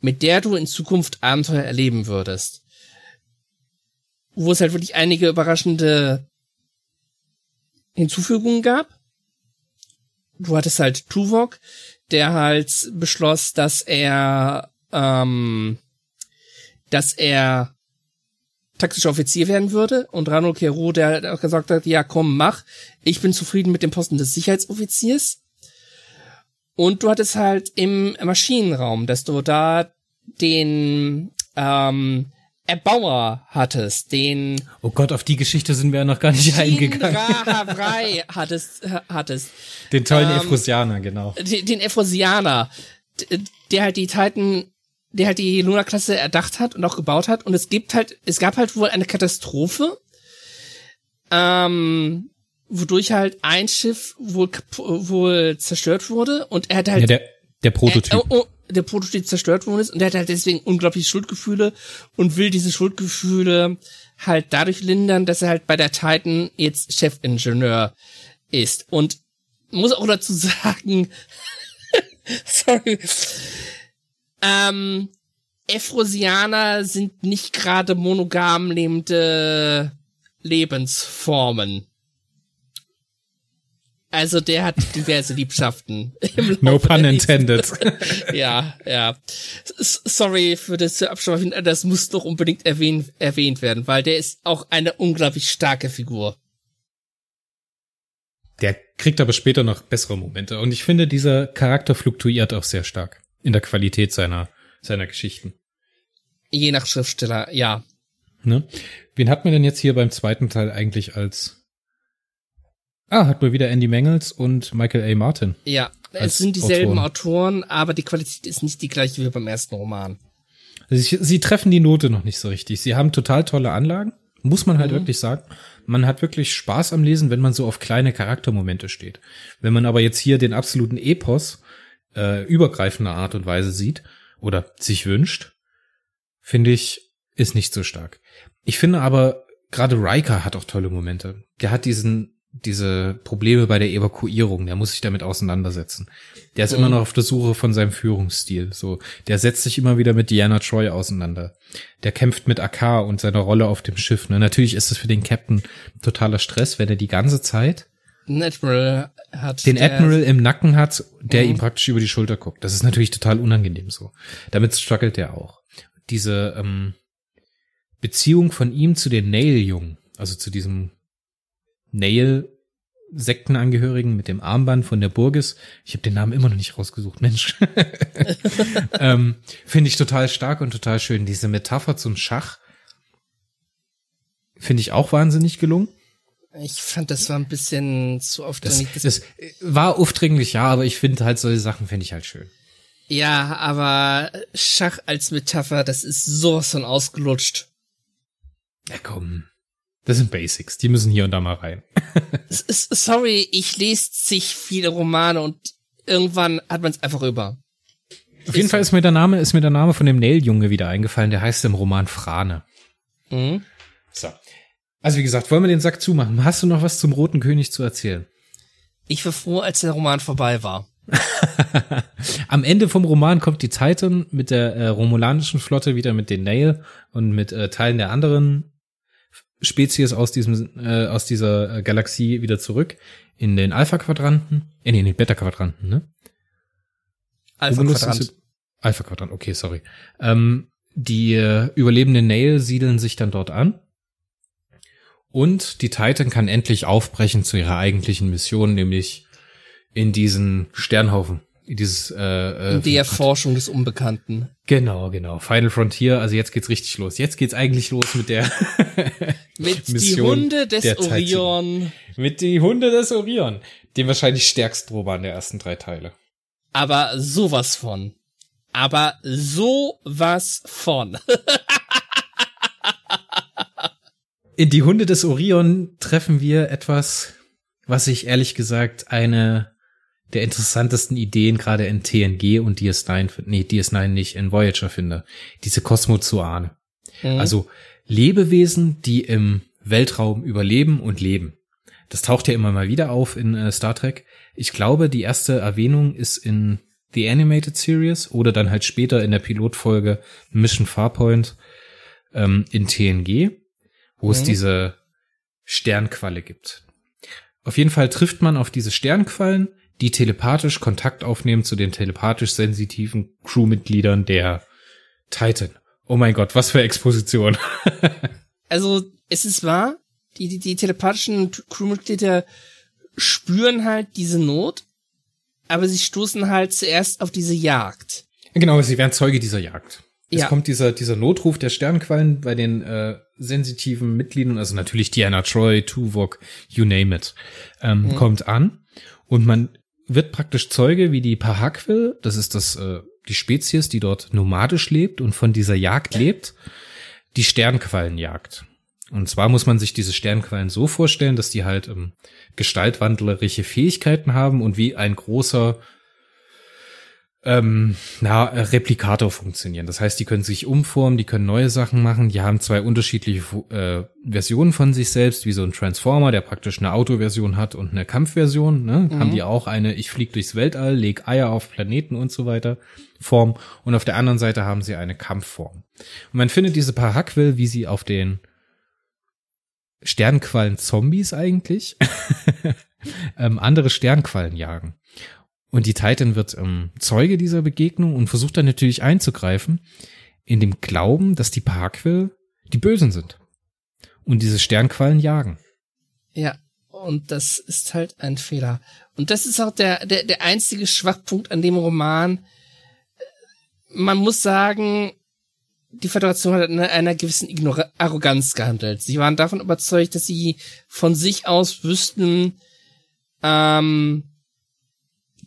mit der du in Zukunft Abenteuer erleben würdest. Wo es halt wirklich einige überraschende Hinzufügungen gab. Du hattest halt Tuvok, der halt beschloss, dass er, ähm, dass er taktischer Offizier werden würde und Rano Kero, der halt auch gesagt hat, ja komm, mach, ich bin zufrieden mit dem Posten des Sicherheitsoffiziers. Und du hattest halt im Maschinenraum, dass du da den ähm, Erbauer hattest, den Oh Gott, auf die Geschichte sind wir ja noch gar nicht eingegangen. Rahavrei hattest, hattest, Den tollen Ähm, Efrosianer, genau. den, d- der halt die Titan, der halt die Luna-Klasse erdacht hat und auch gebaut hat. Und es gibt halt, es gab halt wohl eine Katastrophe, ähm, wodurch halt ein Schiff wohl, wohl zerstört wurde und er hat halt Ja, der, der Prototyp. äh, oh, oh, der Prototyp zerstört worden ist und er hat halt deswegen unglaublich Schuldgefühle und will diese Schuldgefühle halt dadurch lindern, dass er halt bei der Titan jetzt Chefingenieur ist. Und muss auch dazu sagen, sorry, ähm, Efrosianer sind nicht gerade monogam lebende Lebensformen. Also der hat diverse Liebschaften. im no pun intended. ja, ja. Sorry für das Abschweifen, das muss doch unbedingt erwähnt, erwähnt werden, weil der ist auch eine unglaublich starke Figur. Der kriegt aber später noch bessere Momente. Und ich finde, dieser Charakter fluktuiert auch sehr stark in der Qualität seiner, seiner Geschichten. Je nach Schriftsteller, ja. Ne? Wen hat man denn jetzt hier beim zweiten Teil eigentlich als Ah, hat man wieder Andy Mangels und Michael A. Martin. Ja, es sind dieselben Autoren. Autoren, aber die Qualität ist nicht die gleiche wie beim ersten Roman. Sie, sie treffen die Note noch nicht so richtig. Sie haben total tolle Anlagen, muss man halt wirklich sagen. Man hat wirklich Spaß am Lesen, wenn man so auf kleine Charaktermomente steht. Wenn man aber jetzt hier den absoluten Epos äh, übergreifender Art und Weise sieht oder sich wünscht, finde ich, ist nicht so stark. Ich finde aber, gerade Riker hat auch tolle Momente. Der hat diesen diese Probleme bei der Evakuierung, der muss sich damit auseinandersetzen. Der ist Mhm. immer noch auf der Suche von seinem Führungsstil. So, der setzt sich immer wieder mit Diana Troy auseinander. Der kämpft mit AK und seiner Rolle auf dem Schiff. Ne? Natürlich ist es für den Captain totaler Stress, wenn er die ganze Zeit Ein Admiral hat den Admiral im Nacken hat, der Mhm. ihm praktisch über die Schulter guckt. Das ist natürlich total unangenehm so. Damit struggelt er auch. Diese ähm, Beziehung von ihm zu den Nail-Jungen, also zu diesem Nail-Sektenangehörigen mit dem Armband von der Burgess. Ich habe den Namen immer noch nicht rausgesucht, Mensch. ähm, finde ich total stark und total schön. Diese Metapher zum Schach finde ich auch wahnsinnig gelungen. Ich fand, das war ein bisschen zu aufdringlich. Das, das war aufdringlich, ja, aber ich finde halt solche Sachen finde ich halt schön. Ja, aber Schach als Metapher, das ist sowas von ausgelutscht. Ja, komm. Das sind Basics, die müssen hier und da mal rein. Sorry, ich lese zig viele Romane und irgendwann hat man es einfach über. Auf jeden ist Fall ist mir der Name, ist mir der Name von dem Nail-Junge wieder eingefallen, der heißt im Roman Frane. Mhm. So. Also wie gesagt, wollen wir den Sack zumachen? Hast du noch was zum Roten König zu erzählen? Ich war froh, als der Roman vorbei war. Am Ende vom Roman kommt die Titan mit der äh, romulanischen Flotte wieder mit den Nail und mit äh, Teilen der anderen Spezies aus diesem äh, aus dieser äh, Galaxie wieder zurück in den Alpha Quadranten, äh, nee, in den Beta Quadranten, ne? Alpha Quadrant. Alpha Quadrant, okay, sorry. Ähm, die äh, überlebenden Nail siedeln sich dann dort an. Und die Titan kann endlich aufbrechen zu ihrer eigentlichen Mission, nämlich in diesen Sternhaufen. In dieses äh, äh, in die Erforschung des Unbekannten. Genau, genau. Final Frontier, also jetzt geht's richtig los. Jetzt geht's eigentlich los mit der mit Mission die Hunde des Orion. Mit die Hunde des Orion, dem wahrscheinlich stärksten Roman der ersten drei Teile. Aber sowas von. Aber sowas von. In die Hunde des Orion treffen wir etwas, was ich ehrlich gesagt eine der interessantesten Ideen gerade in TNG und DS9, nee, DS9 nicht, in Voyager finde. Diese Kosmozoane. Mhm. Also Lebewesen, die im Weltraum überleben und leben. Das taucht ja immer mal wieder auf in äh, Star Trek. Ich glaube, die erste Erwähnung ist in The Animated Series oder dann halt später in der Pilotfolge Mission Farpoint ähm, in TNG, wo mhm. es diese Sternqualle gibt. Auf jeden Fall trifft man auf diese Sternquallen, die telepathisch Kontakt aufnehmen zu den telepathisch sensitiven Crewmitgliedern der Titan. Oh mein Gott, was für Exposition. also, es ist wahr, die, die, die telepathischen Crewmitglieder spüren halt diese Not, aber sie stoßen halt zuerst auf diese Jagd. Genau, sie werden Zeuge dieser Jagd. Es ja. kommt dieser, dieser Notruf der Sternquallen bei den äh, sensitiven Mitgliedern, also natürlich Diana Troy, Tuvok, you name it, ähm, mhm. kommt an und man wird praktisch Zeuge, wie die Pahakvil, das ist das äh, die Spezies, die dort nomadisch lebt und von dieser Jagd lebt, die Sternquallen jagt. Und zwar muss man sich diese Sternquallen so vorstellen, dass die halt ähm, gestaltwandlerische Fähigkeiten haben und wie ein großer ähm, na, Replikator funktionieren. Das heißt, die können sich umformen, die können neue Sachen machen, die haben zwei unterschiedliche äh, Versionen von sich selbst, wie so ein Transformer, der praktisch eine Autoversion hat und eine Kampfversion. Ne? Mhm. Haben die auch eine, ich fliege durchs Weltall, leg Eier auf Planeten und so weiter Form. Und auf der anderen Seite haben sie eine Kampfform. Und man findet diese paar Hackwill, wie sie auf den Sternquallen Zombies eigentlich ähm, andere Sternquallen jagen. Und die Titan wird ähm, Zeuge dieser Begegnung und versucht dann natürlich einzugreifen, in dem Glauben, dass die Parkville die Bösen sind und diese Sternquallen jagen. Ja, und das ist halt ein Fehler. Und das ist auch der, der, der einzige Schwachpunkt an dem Roman. Man muss sagen, die Föderation hat in einer gewissen Ignor Arroganz gehandelt. Sie waren davon überzeugt, dass sie von sich aus wüssten, ähm,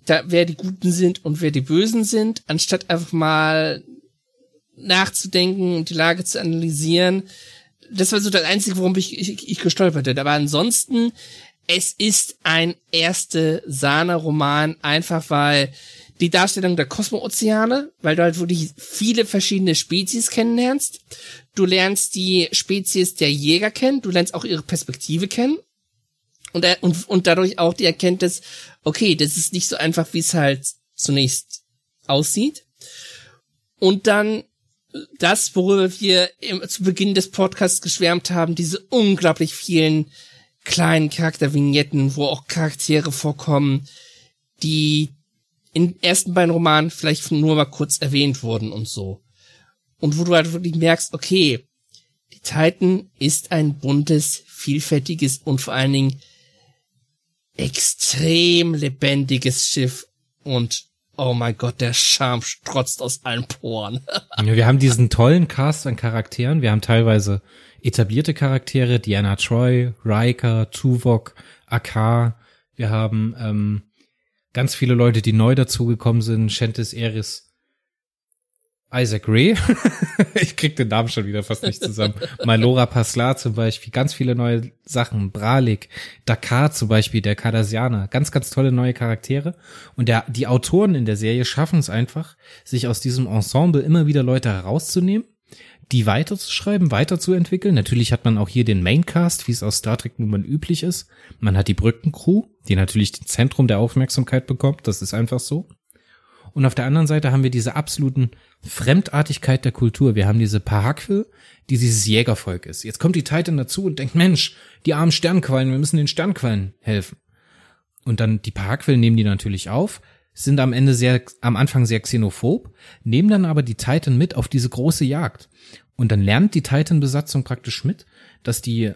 da, wer die Guten sind und wer die Bösen sind, anstatt einfach mal nachzudenken und die Lage zu analysieren. Das war so das Einzige, worum ich, ich, ich gestolpert bin. Aber ansonsten, es ist ein erste Sahne-Roman, einfach weil die Darstellung der Kosmoozeane, weil du halt wirklich viele verschiedene Spezies kennenlernst. Du lernst die Spezies der Jäger kennen, du lernst auch ihre Perspektive kennen und, und, und dadurch auch die Erkenntnis, okay, das ist nicht so einfach, wie es halt zunächst aussieht. Und dann das, worüber wir im, zu Beginn des Podcasts geschwärmt haben, diese unglaublich vielen kleinen Charaktervignetten, wo auch Charaktere vorkommen, die in ersten beiden Romanen vielleicht nur mal kurz erwähnt wurden und so. Und wo du halt wirklich merkst, okay, die Titan ist ein buntes, vielfältiges und vor allen Dingen extrem lebendiges Schiff und oh mein Gott, der Charme strotzt aus allen Poren. wir haben diesen tollen Cast an Charakteren. Wir haben teilweise etablierte Charaktere, Diana Troy, Riker, Tuvok, Akar. Wir haben ähm, ganz viele Leute, die neu dazugekommen sind. Shentis Eris, Isaac Ray. ich krieg den Namen schon wieder fast nicht zusammen. Malora Paslar zum Beispiel. Ganz viele neue Sachen. Bralik, Dakar zum Beispiel, der Cardassianer. Ganz, ganz tolle neue Charaktere. Und der, die Autoren in der Serie schaffen es einfach, sich aus diesem Ensemble immer wieder Leute herauszunehmen die weiterzuschreiben, weiterzuentwickeln. Natürlich hat man auch hier den Maincast, wie es aus Star Trek nun mal üblich ist. Man hat die Brückencrew, die natürlich das Zentrum der Aufmerksamkeit bekommt. Das ist einfach so. Und auf der anderen Seite haben wir diese absoluten Fremdartigkeit der Kultur. Wir haben diese Pahakville, die dieses Jägervolk ist. Jetzt kommt die Titan dazu und denkt, Mensch, die armen Sternquallen, wir müssen den Sternquallen helfen. Und dann die Pahakville nehmen die natürlich auf, sind am Ende sehr, am Anfang sehr xenophob, nehmen dann aber die Titan mit auf diese große Jagd. Und dann lernt die Titan-Besatzung praktisch mit, dass die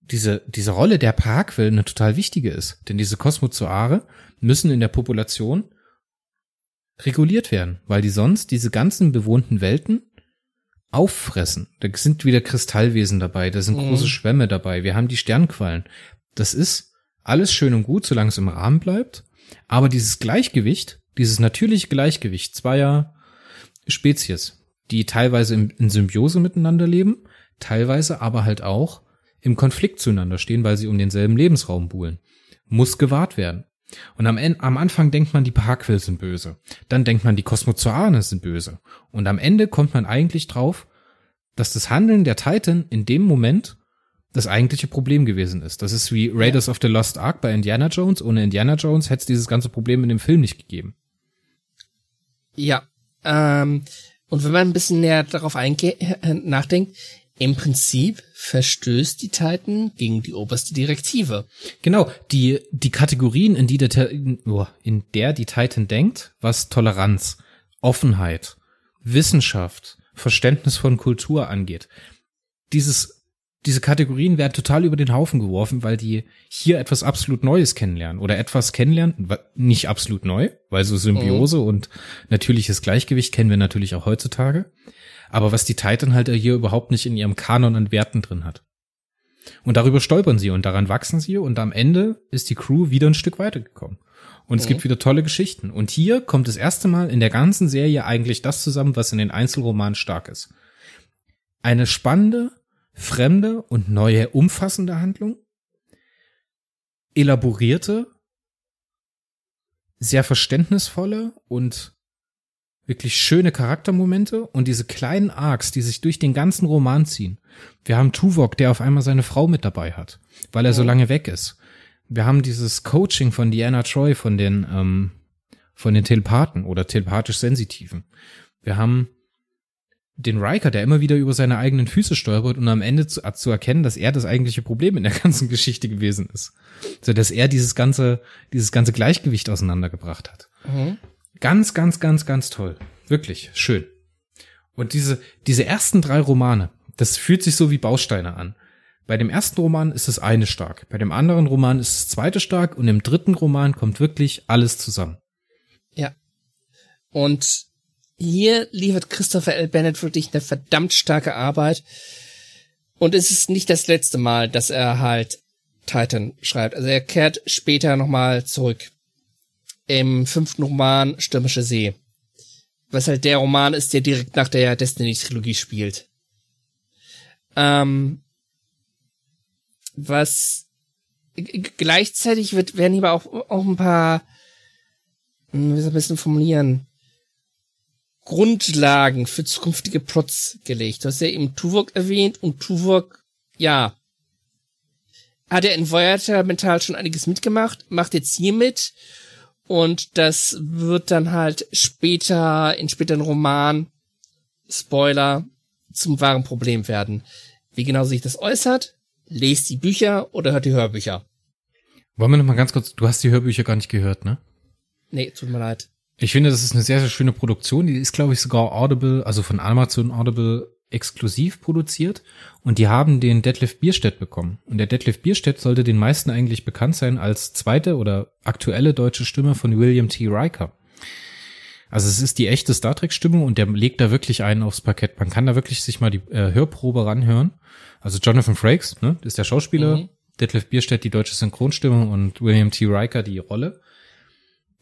diese, diese Rolle der Parkville eine total wichtige ist. Denn diese Kosmozoare müssen in der Population reguliert werden, weil die sonst diese ganzen bewohnten Welten auffressen. Da sind wieder Kristallwesen dabei, da sind mhm. große Schwämme dabei, wir haben die Sternquallen. Das ist alles schön und gut, solange es im Rahmen bleibt. Aber dieses Gleichgewicht, dieses natürliche Gleichgewicht zweier Spezies, die teilweise in, in Symbiose miteinander leben, teilweise aber halt auch im Konflikt zueinander stehen, weil sie um denselben Lebensraum buhlen, muss gewahrt werden. Und am, Ende, am Anfang denkt man, die Parkville sind böse. Dann denkt man, die Kosmozoane sind böse. Und am Ende kommt man eigentlich drauf, dass das Handeln der Titan in dem Moment das eigentliche Problem gewesen ist. Das ist wie Raiders ja. of the Lost Ark bei Indiana Jones. Ohne Indiana Jones hätte es dieses ganze Problem in dem Film nicht gegeben. Ja. Ähm, und wenn man ein bisschen näher darauf äh, nachdenkt, im Prinzip verstößt die Titan gegen die oberste Direktive. Genau, die, die Kategorien, in, die der, in der die Titan denkt, was Toleranz, Offenheit, Wissenschaft, Verständnis von Kultur angeht. Dieses diese Kategorien werden total über den Haufen geworfen, weil die hier etwas absolut Neues kennenlernen oder etwas kennenlernen, nicht absolut neu, weil so Symbiose mhm. und natürliches Gleichgewicht kennen wir natürlich auch heutzutage. Aber was die Titan halt hier überhaupt nicht in ihrem Kanon an Werten drin hat. Und darüber stolpern sie und daran wachsen sie und am Ende ist die Crew wieder ein Stück weitergekommen. Und es mhm. gibt wieder tolle Geschichten. Und hier kommt das erste Mal in der ganzen Serie eigentlich das zusammen, was in den Einzelromanen stark ist. Eine spannende, fremde und neue umfassende Handlung, elaborierte, sehr verständnisvolle und wirklich schöne Charaktermomente und diese kleinen Arcs, die sich durch den ganzen Roman ziehen. Wir haben Tuvok, der auf einmal seine Frau mit dabei hat, weil er so lange weg ist. Wir haben dieses Coaching von Diana Troy von den ähm, von den Telepathen oder telepathisch Sensitiven. Wir haben den Riker, der immer wieder über seine eigenen Füße stolpert und am Ende zu, zu erkennen, dass er das eigentliche Problem in der ganzen Geschichte gewesen ist. So, dass er dieses ganze, dieses ganze Gleichgewicht auseinandergebracht hat. Mhm. Ganz, ganz, ganz, ganz toll. Wirklich schön. Und diese, diese ersten drei Romane, das fühlt sich so wie Bausteine an. Bei dem ersten Roman ist es eine stark, bei dem anderen Roman ist es zweite stark und im dritten Roman kommt wirklich alles zusammen. Ja. Und hier liefert Christopher L. Bennett wirklich eine verdammt starke Arbeit. Und es ist nicht das letzte Mal, dass er halt Titan schreibt. Also er kehrt später nochmal zurück. Im fünften Roman Stürmische See. Was halt der Roman ist, der direkt nach der Destiny-Trilogie spielt. Ähm, was gleichzeitig wird, werden hier auch, auch ein paar, hm, wie soll ein bisschen formulieren, Grundlagen für zukünftige Plots gelegt. Du hast ja eben Tuvok erwähnt und Tuvok, ja, hat er in Voyager mental schon einiges mitgemacht, macht jetzt hier mit und das wird dann halt später, in späteren Roman, Spoiler, zum wahren Problem werden. Wie genau sich das äußert, lest die Bücher oder hört die Hörbücher. Wollen wir noch mal ganz kurz, du hast die Hörbücher gar nicht gehört, ne? Nee, tut mir leid. Ich finde, das ist eine sehr, sehr schöne Produktion. Die ist, glaube ich, sogar Audible, also von Amazon Audible exklusiv produziert. Und die haben den Deadlift Bierstedt bekommen. Und der Deadlift Bierstedt sollte den meisten eigentlich bekannt sein als zweite oder aktuelle deutsche Stimme von William T. Riker. Also es ist die echte Star Trek Stimmung und der legt da wirklich einen aufs Parkett. Man kann da wirklich sich mal die äh, Hörprobe ranhören. Also Jonathan Frakes, ne, ist der Schauspieler, mhm. Detlef Bierstedt die deutsche Synchronstimmung und William T. Riker die Rolle.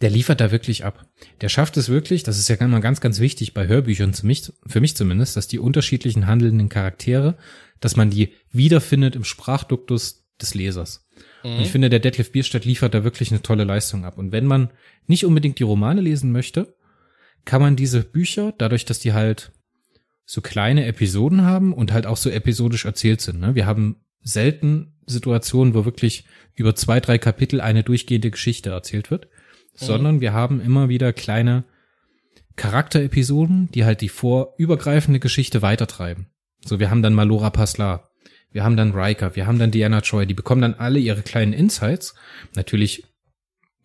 Der liefert da wirklich ab. Der schafft es wirklich, das ist ja immer ganz, ganz wichtig bei Hörbüchern, für mich, für mich zumindest, dass die unterschiedlichen handelnden Charaktere, dass man die wiederfindet im Sprachduktus des Lesers. Mhm. Und ich finde, der Detlef Bierstedt liefert da wirklich eine tolle Leistung ab. Und wenn man nicht unbedingt die Romane lesen möchte, kann man diese Bücher, dadurch, dass die halt so kleine Episoden haben und halt auch so episodisch erzählt sind. Ne? Wir haben selten Situationen, wo wirklich über zwei, drei Kapitel eine durchgehende Geschichte erzählt wird, mhm. sondern wir haben immer wieder kleine Charakterepisoden, die halt die vorübergreifende Geschichte weitertreiben. So, wir haben dann Malora Paslar, wir haben dann Riker, wir haben dann Diana Troy, die bekommen dann alle ihre kleinen Insights, natürlich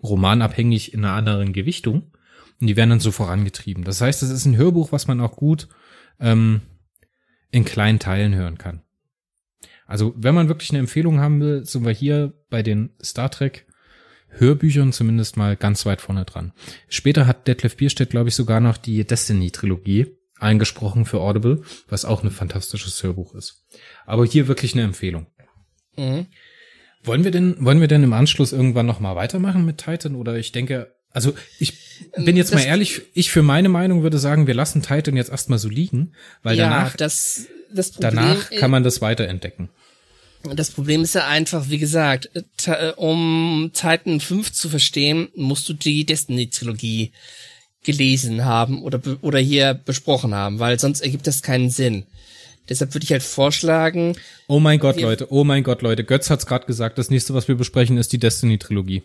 romanabhängig in einer anderen Gewichtung, und die werden dann so vorangetrieben. Das heißt, es ist ein Hörbuch, was man auch gut ähm, in kleinen Teilen hören kann. Also, wenn man wirklich eine Empfehlung haben will, sind wir hier bei den Star Trek Hörbüchern zumindest mal ganz weit vorne dran. Später hat Detlef Bierstedt, glaube ich, sogar noch die Destiny-Trilogie eingesprochen für Audible, was auch ein fantastisches Hörbuch ist. Aber hier wirklich eine Empfehlung. Mhm. Wollen wir denn, wollen wir denn im Anschluss irgendwann noch mal weitermachen mit Titan? Oder ich denke, also ich bin jetzt das, mal ehrlich, ich für meine Meinung würde sagen, wir lassen Titan jetzt erstmal so liegen, weil ja, danach, das, das Problem, danach kann man das weiterentdecken. Das Problem ist ja einfach, wie gesagt, äh, um Titan 5 zu verstehen, musst du die Destiny-Trilogie gelesen haben oder, oder hier besprochen haben, weil sonst ergibt das keinen Sinn. Deshalb würde ich halt vorschlagen. Oh mein Gott, Leute, oh mein Gott, Leute. Götz hat's gerade gesagt, das nächste, was wir besprechen, ist die Destiny-Trilogie.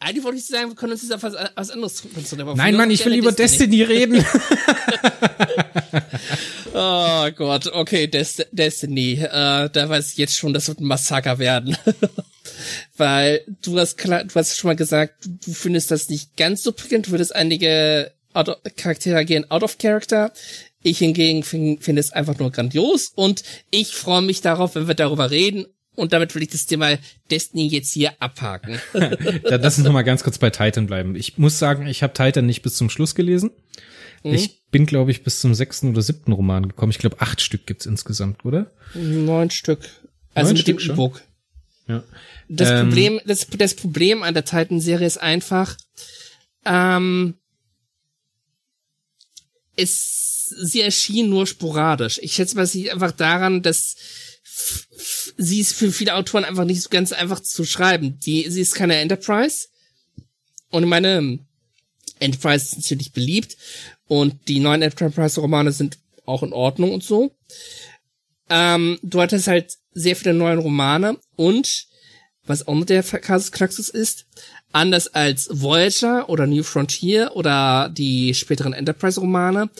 Eigentlich wollte ich sagen, wir können uns jetzt auf was, was anderes konzentrieren. Nein, Mann, ich will über Destiny, Destiny reden. oh Gott, okay, Des Destiny. Äh, da weiß ich jetzt schon, das wird ein Massaker werden. Weil du hast klar, du hast schon mal gesagt, du findest das nicht ganz so prickelnd, du würdest einige out Charaktere gehen out of character. Ich hingegen finde find es einfach nur grandios und ich freue mich darauf, wenn wir darüber reden und damit will ich das Thema Destiny jetzt hier abhaken. Lass uns noch mal ganz kurz bei Titan bleiben. Ich muss sagen, ich habe Titan nicht bis zum Schluss gelesen. Mhm. Ich bin, glaube ich, bis zum sechsten oder siebten Roman gekommen. Ich glaube, acht Stück gibt's insgesamt, oder? Neun Stück. Also Neun mit Stück dem E-Book. Ja. Das ähm, Problem, das, das Problem an der Titan-Serie ist einfach, ähm, es, sie erschien nur sporadisch. Ich schätze mal, sie einfach daran, dass sie ist für viele Autoren einfach nicht so ganz einfach zu schreiben. Die, sie ist keine Enterprise. Und meine Enterprise ist natürlich beliebt. Und die neuen Enterprise-Romane sind auch in Ordnung und so. Ähm, du hattest halt sehr viele neue Romane und was auch noch der Kasus Klaxus ist, anders als Voyager oder New Frontier oder die späteren Enterprise-Romane,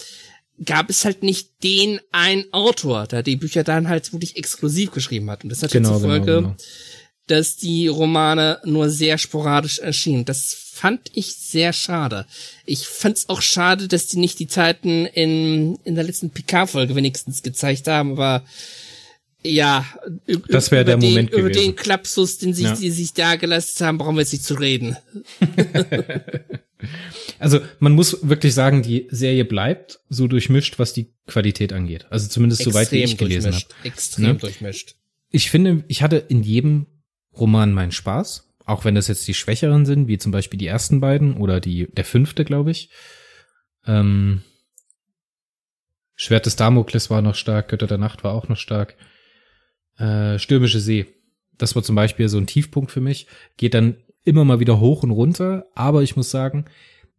gab es halt nicht den einen Autor, der die Bücher dann halt wirklich exklusiv geschrieben hat. Und das hat genau, zur Folge, genau, genau. dass die Romane nur sehr sporadisch erschienen. Das fand ich sehr schade. Ich fand es auch schade, dass die nicht die Zeiten in, in der letzten PK-Folge wenigstens gezeigt haben, aber ja, das wäre der den, Moment über gewesen. den Klapsus, den sich, ja. die sich da gelassen haben, brauchen wir jetzt nicht zu reden. Also man muss wirklich sagen, die Serie bleibt so durchmischt, was die Qualität angeht. Also zumindest Extrem soweit wie ich gelesen habe. Extrem ne? durchmischt. Ich finde, ich hatte in jedem Roman meinen Spaß, auch wenn das jetzt die schwächeren sind, wie zum Beispiel die ersten beiden oder die der fünfte, glaube ich. Ähm, Schwert des Damokles war noch stark, Götter der Nacht war auch noch stark. Äh, Stürmische See, das war zum Beispiel so ein Tiefpunkt für mich. Geht dann immer mal wieder hoch und runter, aber ich muss sagen,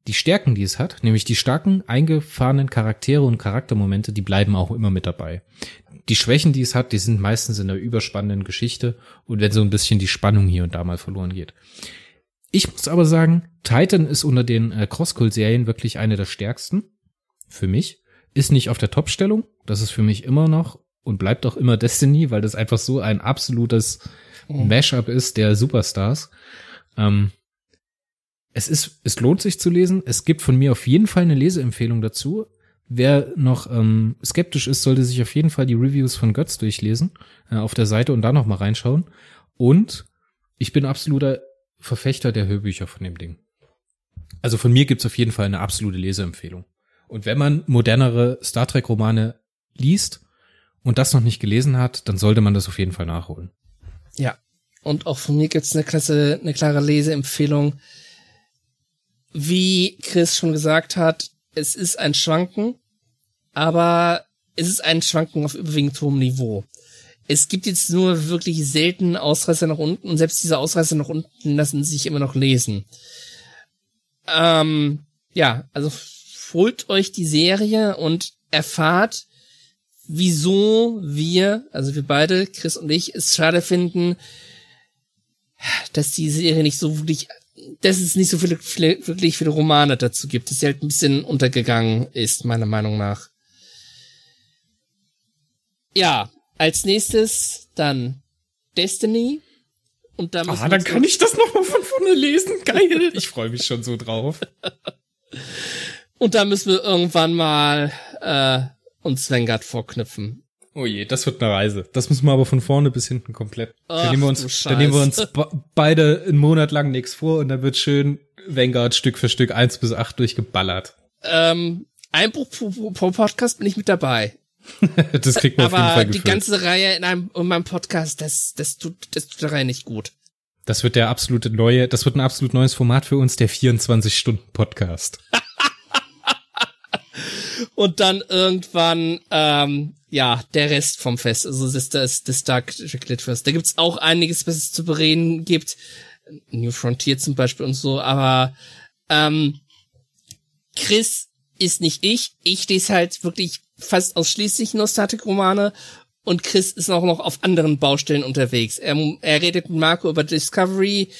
die Stärken, die es hat, nämlich die starken, eingefahrenen Charaktere und Charaktermomente, die bleiben auch immer mit dabei. Die Schwächen, die es hat, die sind meistens in der überspannenden Geschichte und wenn so ein bisschen die Spannung hier und da mal verloren geht. Ich muss aber sagen, Titan ist unter den äh, Crosscult-Serien wirklich eine der stärksten. Für mich. Ist nicht auf der Top-Stellung. Das ist für mich immer noch und bleibt auch immer Destiny, weil das einfach so ein absolutes mhm. Mashup ist der Superstars. Ähm, es ist, es lohnt sich zu lesen. Es gibt von mir auf jeden Fall eine Leseempfehlung dazu. Wer noch ähm, skeptisch ist, sollte sich auf jeden Fall die Reviews von Götz durchlesen äh, auf der Seite und da noch mal reinschauen. Und ich bin absoluter Verfechter der Hörbücher von dem Ding. Also von mir gibt's auf jeden Fall eine absolute Leseempfehlung. Und wenn man modernere Star Trek Romane liest und das noch nicht gelesen hat, dann sollte man das auf jeden Fall nachholen. Ja. Und auch von mir gibt's eine klasse, eine klare Leseempfehlung. Wie Chris schon gesagt hat, es ist ein Schwanken, aber es ist ein Schwanken auf überwiegend hohem Niveau. Es gibt jetzt nur wirklich selten Ausreißer nach unten und selbst diese Ausreißer nach unten lassen sich immer noch lesen. Ähm, ja, also holt euch die Serie und erfahrt, wieso wir, also wir beide, Chris und ich, es schade finden, dass die Serie nicht so wirklich, dass es nicht so viele, viele wirklich viele Romane dazu gibt, dass sie halt ein bisschen untergegangen ist, meiner Meinung nach. Ja, als nächstes dann Destiny. Und da ah, dann kann ich das nochmal von vorne lesen. Geil. Ich freue mich schon so drauf. Und da müssen wir irgendwann mal äh, uns Vanguard vorknüpfen. Oh je, das wird eine Reise. Das müssen wir aber von vorne bis hinten komplett. Ach, dann, nehmen wir uns, dann nehmen wir uns beide einen Monat lang nichts vor und dann wird schön Vanguard Stück für Stück eins bis acht durchgeballert. Ähm, Einbruch pro, pro Podcast bin ich mit dabei. das kriegt man aber auf jeden Fall gefüllt. die ganze Reihe in einem in meinem Podcast, das das tut das tut der Reihe nicht gut. Das wird der absolute neue, das wird ein absolut neues Format für uns, der 24 Stunden Podcast. und dann irgendwann ähm, ja der Rest vom Fest, also das das, das Dark Chocolate Fest. Da gibt's auch einiges, was es zu bereden gibt, New Frontier zum Beispiel und so, aber ähm, Chris ist nicht ich. Ich lese halt wirklich fast ausschließlich nur Static-Romane und Chris ist auch noch auf anderen Baustellen unterwegs. Er, er redet mit Marco über Discovery,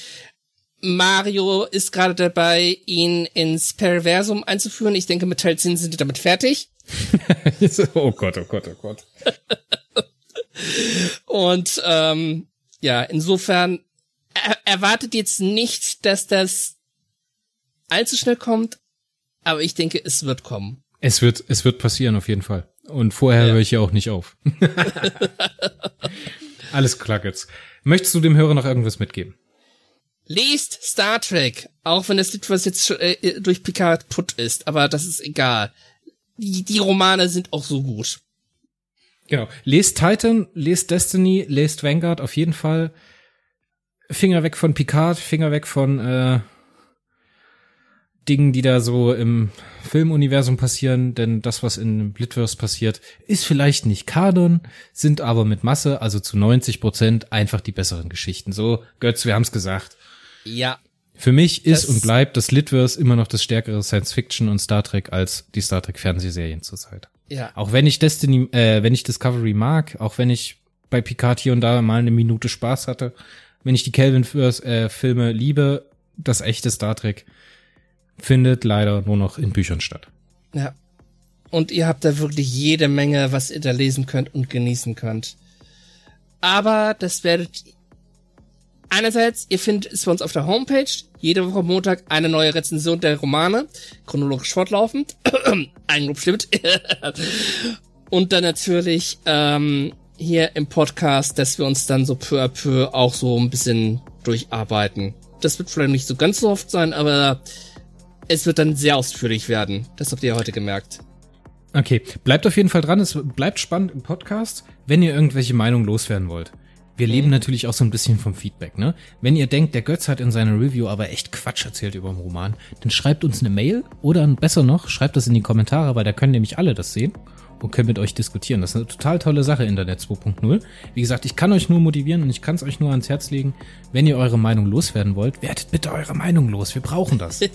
Mario ist gerade dabei, ihn ins Perversum einzuführen. Ich denke, mit Teil 10 sind die damit fertig. oh Gott, oh Gott, oh Gott. Und ähm, ja, insofern er, erwartet jetzt nicht, dass das allzu schnell kommt, aber ich denke, es wird kommen. Es wird, es wird passieren auf jeden Fall. Und vorher ja. höre ich ja auch nicht auf. Alles klar jetzt. Möchtest du dem Hörer noch irgendwas mitgeben? Lest Star Trek, auch wenn das Lied, was jetzt äh, durch Picard put ist, aber das ist egal. Die, die Romane sind auch so gut. Genau. Lest Titan, lest Destiny, lest Vanguard auf jeden Fall. Finger weg von Picard, Finger weg von äh, Dingen, die da so im Filmuniversum passieren, denn das, was in Blitverse passiert, ist vielleicht nicht Kanon, sind aber mit Masse, also zu 90 Prozent, einfach die besseren Geschichten. So, Götz, wir haben's gesagt. Ja. Für mich ist und bleibt das Litverse immer noch das stärkere Science Fiction und Star Trek als die Star Trek Fernsehserien zurzeit. Ja. Auch wenn ich Destiny, äh, wenn ich Discovery mag, auch wenn ich bei Picard hier und da mal eine Minute Spaß hatte, wenn ich die Kelvin äh, Filme liebe, das echte Star Trek findet leider nur noch in Büchern statt. Ja. Und ihr habt da wirklich jede Menge, was ihr da lesen könnt und genießen könnt. Aber das werdet Einerseits, ihr findet es bei uns auf der Homepage, jede Woche Montag eine neue Rezension der Romane, chronologisch fortlaufend. Eigenlob stimmt. und dann natürlich ähm, hier im Podcast, dass wir uns dann so peu à peu auch so ein bisschen durcharbeiten. Das wird vielleicht nicht so ganz so oft sein, aber es wird dann sehr ausführlich werden. Das habt ihr heute gemerkt. Okay, bleibt auf jeden Fall dran. Es bleibt spannend im Podcast, wenn ihr irgendwelche Meinungen loswerden wollt. Wir leben mhm. natürlich auch so ein bisschen vom Feedback, ne? Wenn ihr denkt, der Götz hat in seiner Review aber echt Quatsch erzählt über den Roman, dann schreibt uns eine Mail oder besser noch, schreibt das in die Kommentare, weil da können nämlich alle das sehen und können mit euch diskutieren. Das ist eine total tolle Sache Internet 2.0. Wie gesagt, ich kann euch nur motivieren und ich kann es euch nur ans Herz legen, wenn ihr eure Meinung loswerden wollt, werdet bitte eure Meinung los. Wir brauchen das.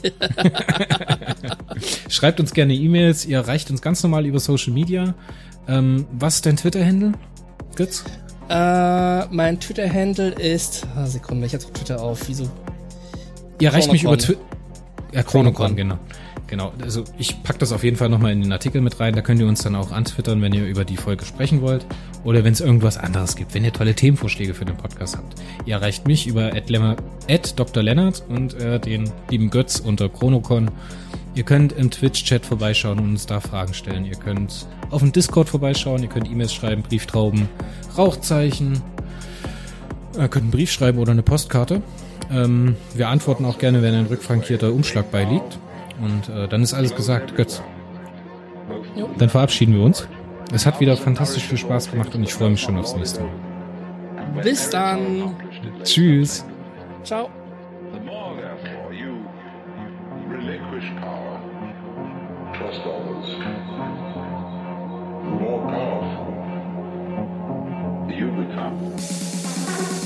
Schreibt uns gerne E-Mails. Ihr erreicht uns ganz normal über Social Media. Ähm, was ist dein Twitter-Handle, Götz? Äh, mein Twitter-Handle ist. Ah, Sekunde, ich hatte Twitter auf. Wieso? Ihr erreicht mich über Twitter. Ja, Chronocon, genau. Genau, also ich pack das auf jeden Fall nochmal in den Artikel mit rein. Da könnt ihr uns dann auch antwittern, wenn ihr über die Folge sprechen wollt. Oder wenn es irgendwas anderes gibt, wenn ihr tolle Themenvorschläge für den Podcast habt. Ihr erreicht mich über Dr. Lennart und äh, den lieben Götz unter Chronocon. Ihr könnt im Twitch-Chat vorbeischauen und uns da Fragen stellen. Ihr könnt auf dem Discord vorbeischauen, ihr könnt E-Mails schreiben, Brieftrauben, Rauchzeichen. Ihr könnt einen Brief schreiben oder eine Postkarte. Ähm, wir antworten auch gerne, wenn ein rückfrankierter Umschlag beiliegt. Und äh, dann ist alles gesagt. Götz. Jo. Dann verabschieden wir uns. Es hat wieder fantastisch viel Spaß gemacht und ich freue mich schon aufs nächste Mal. Bis dann. Tschüss. Ciao. Trust others. more powerful you become.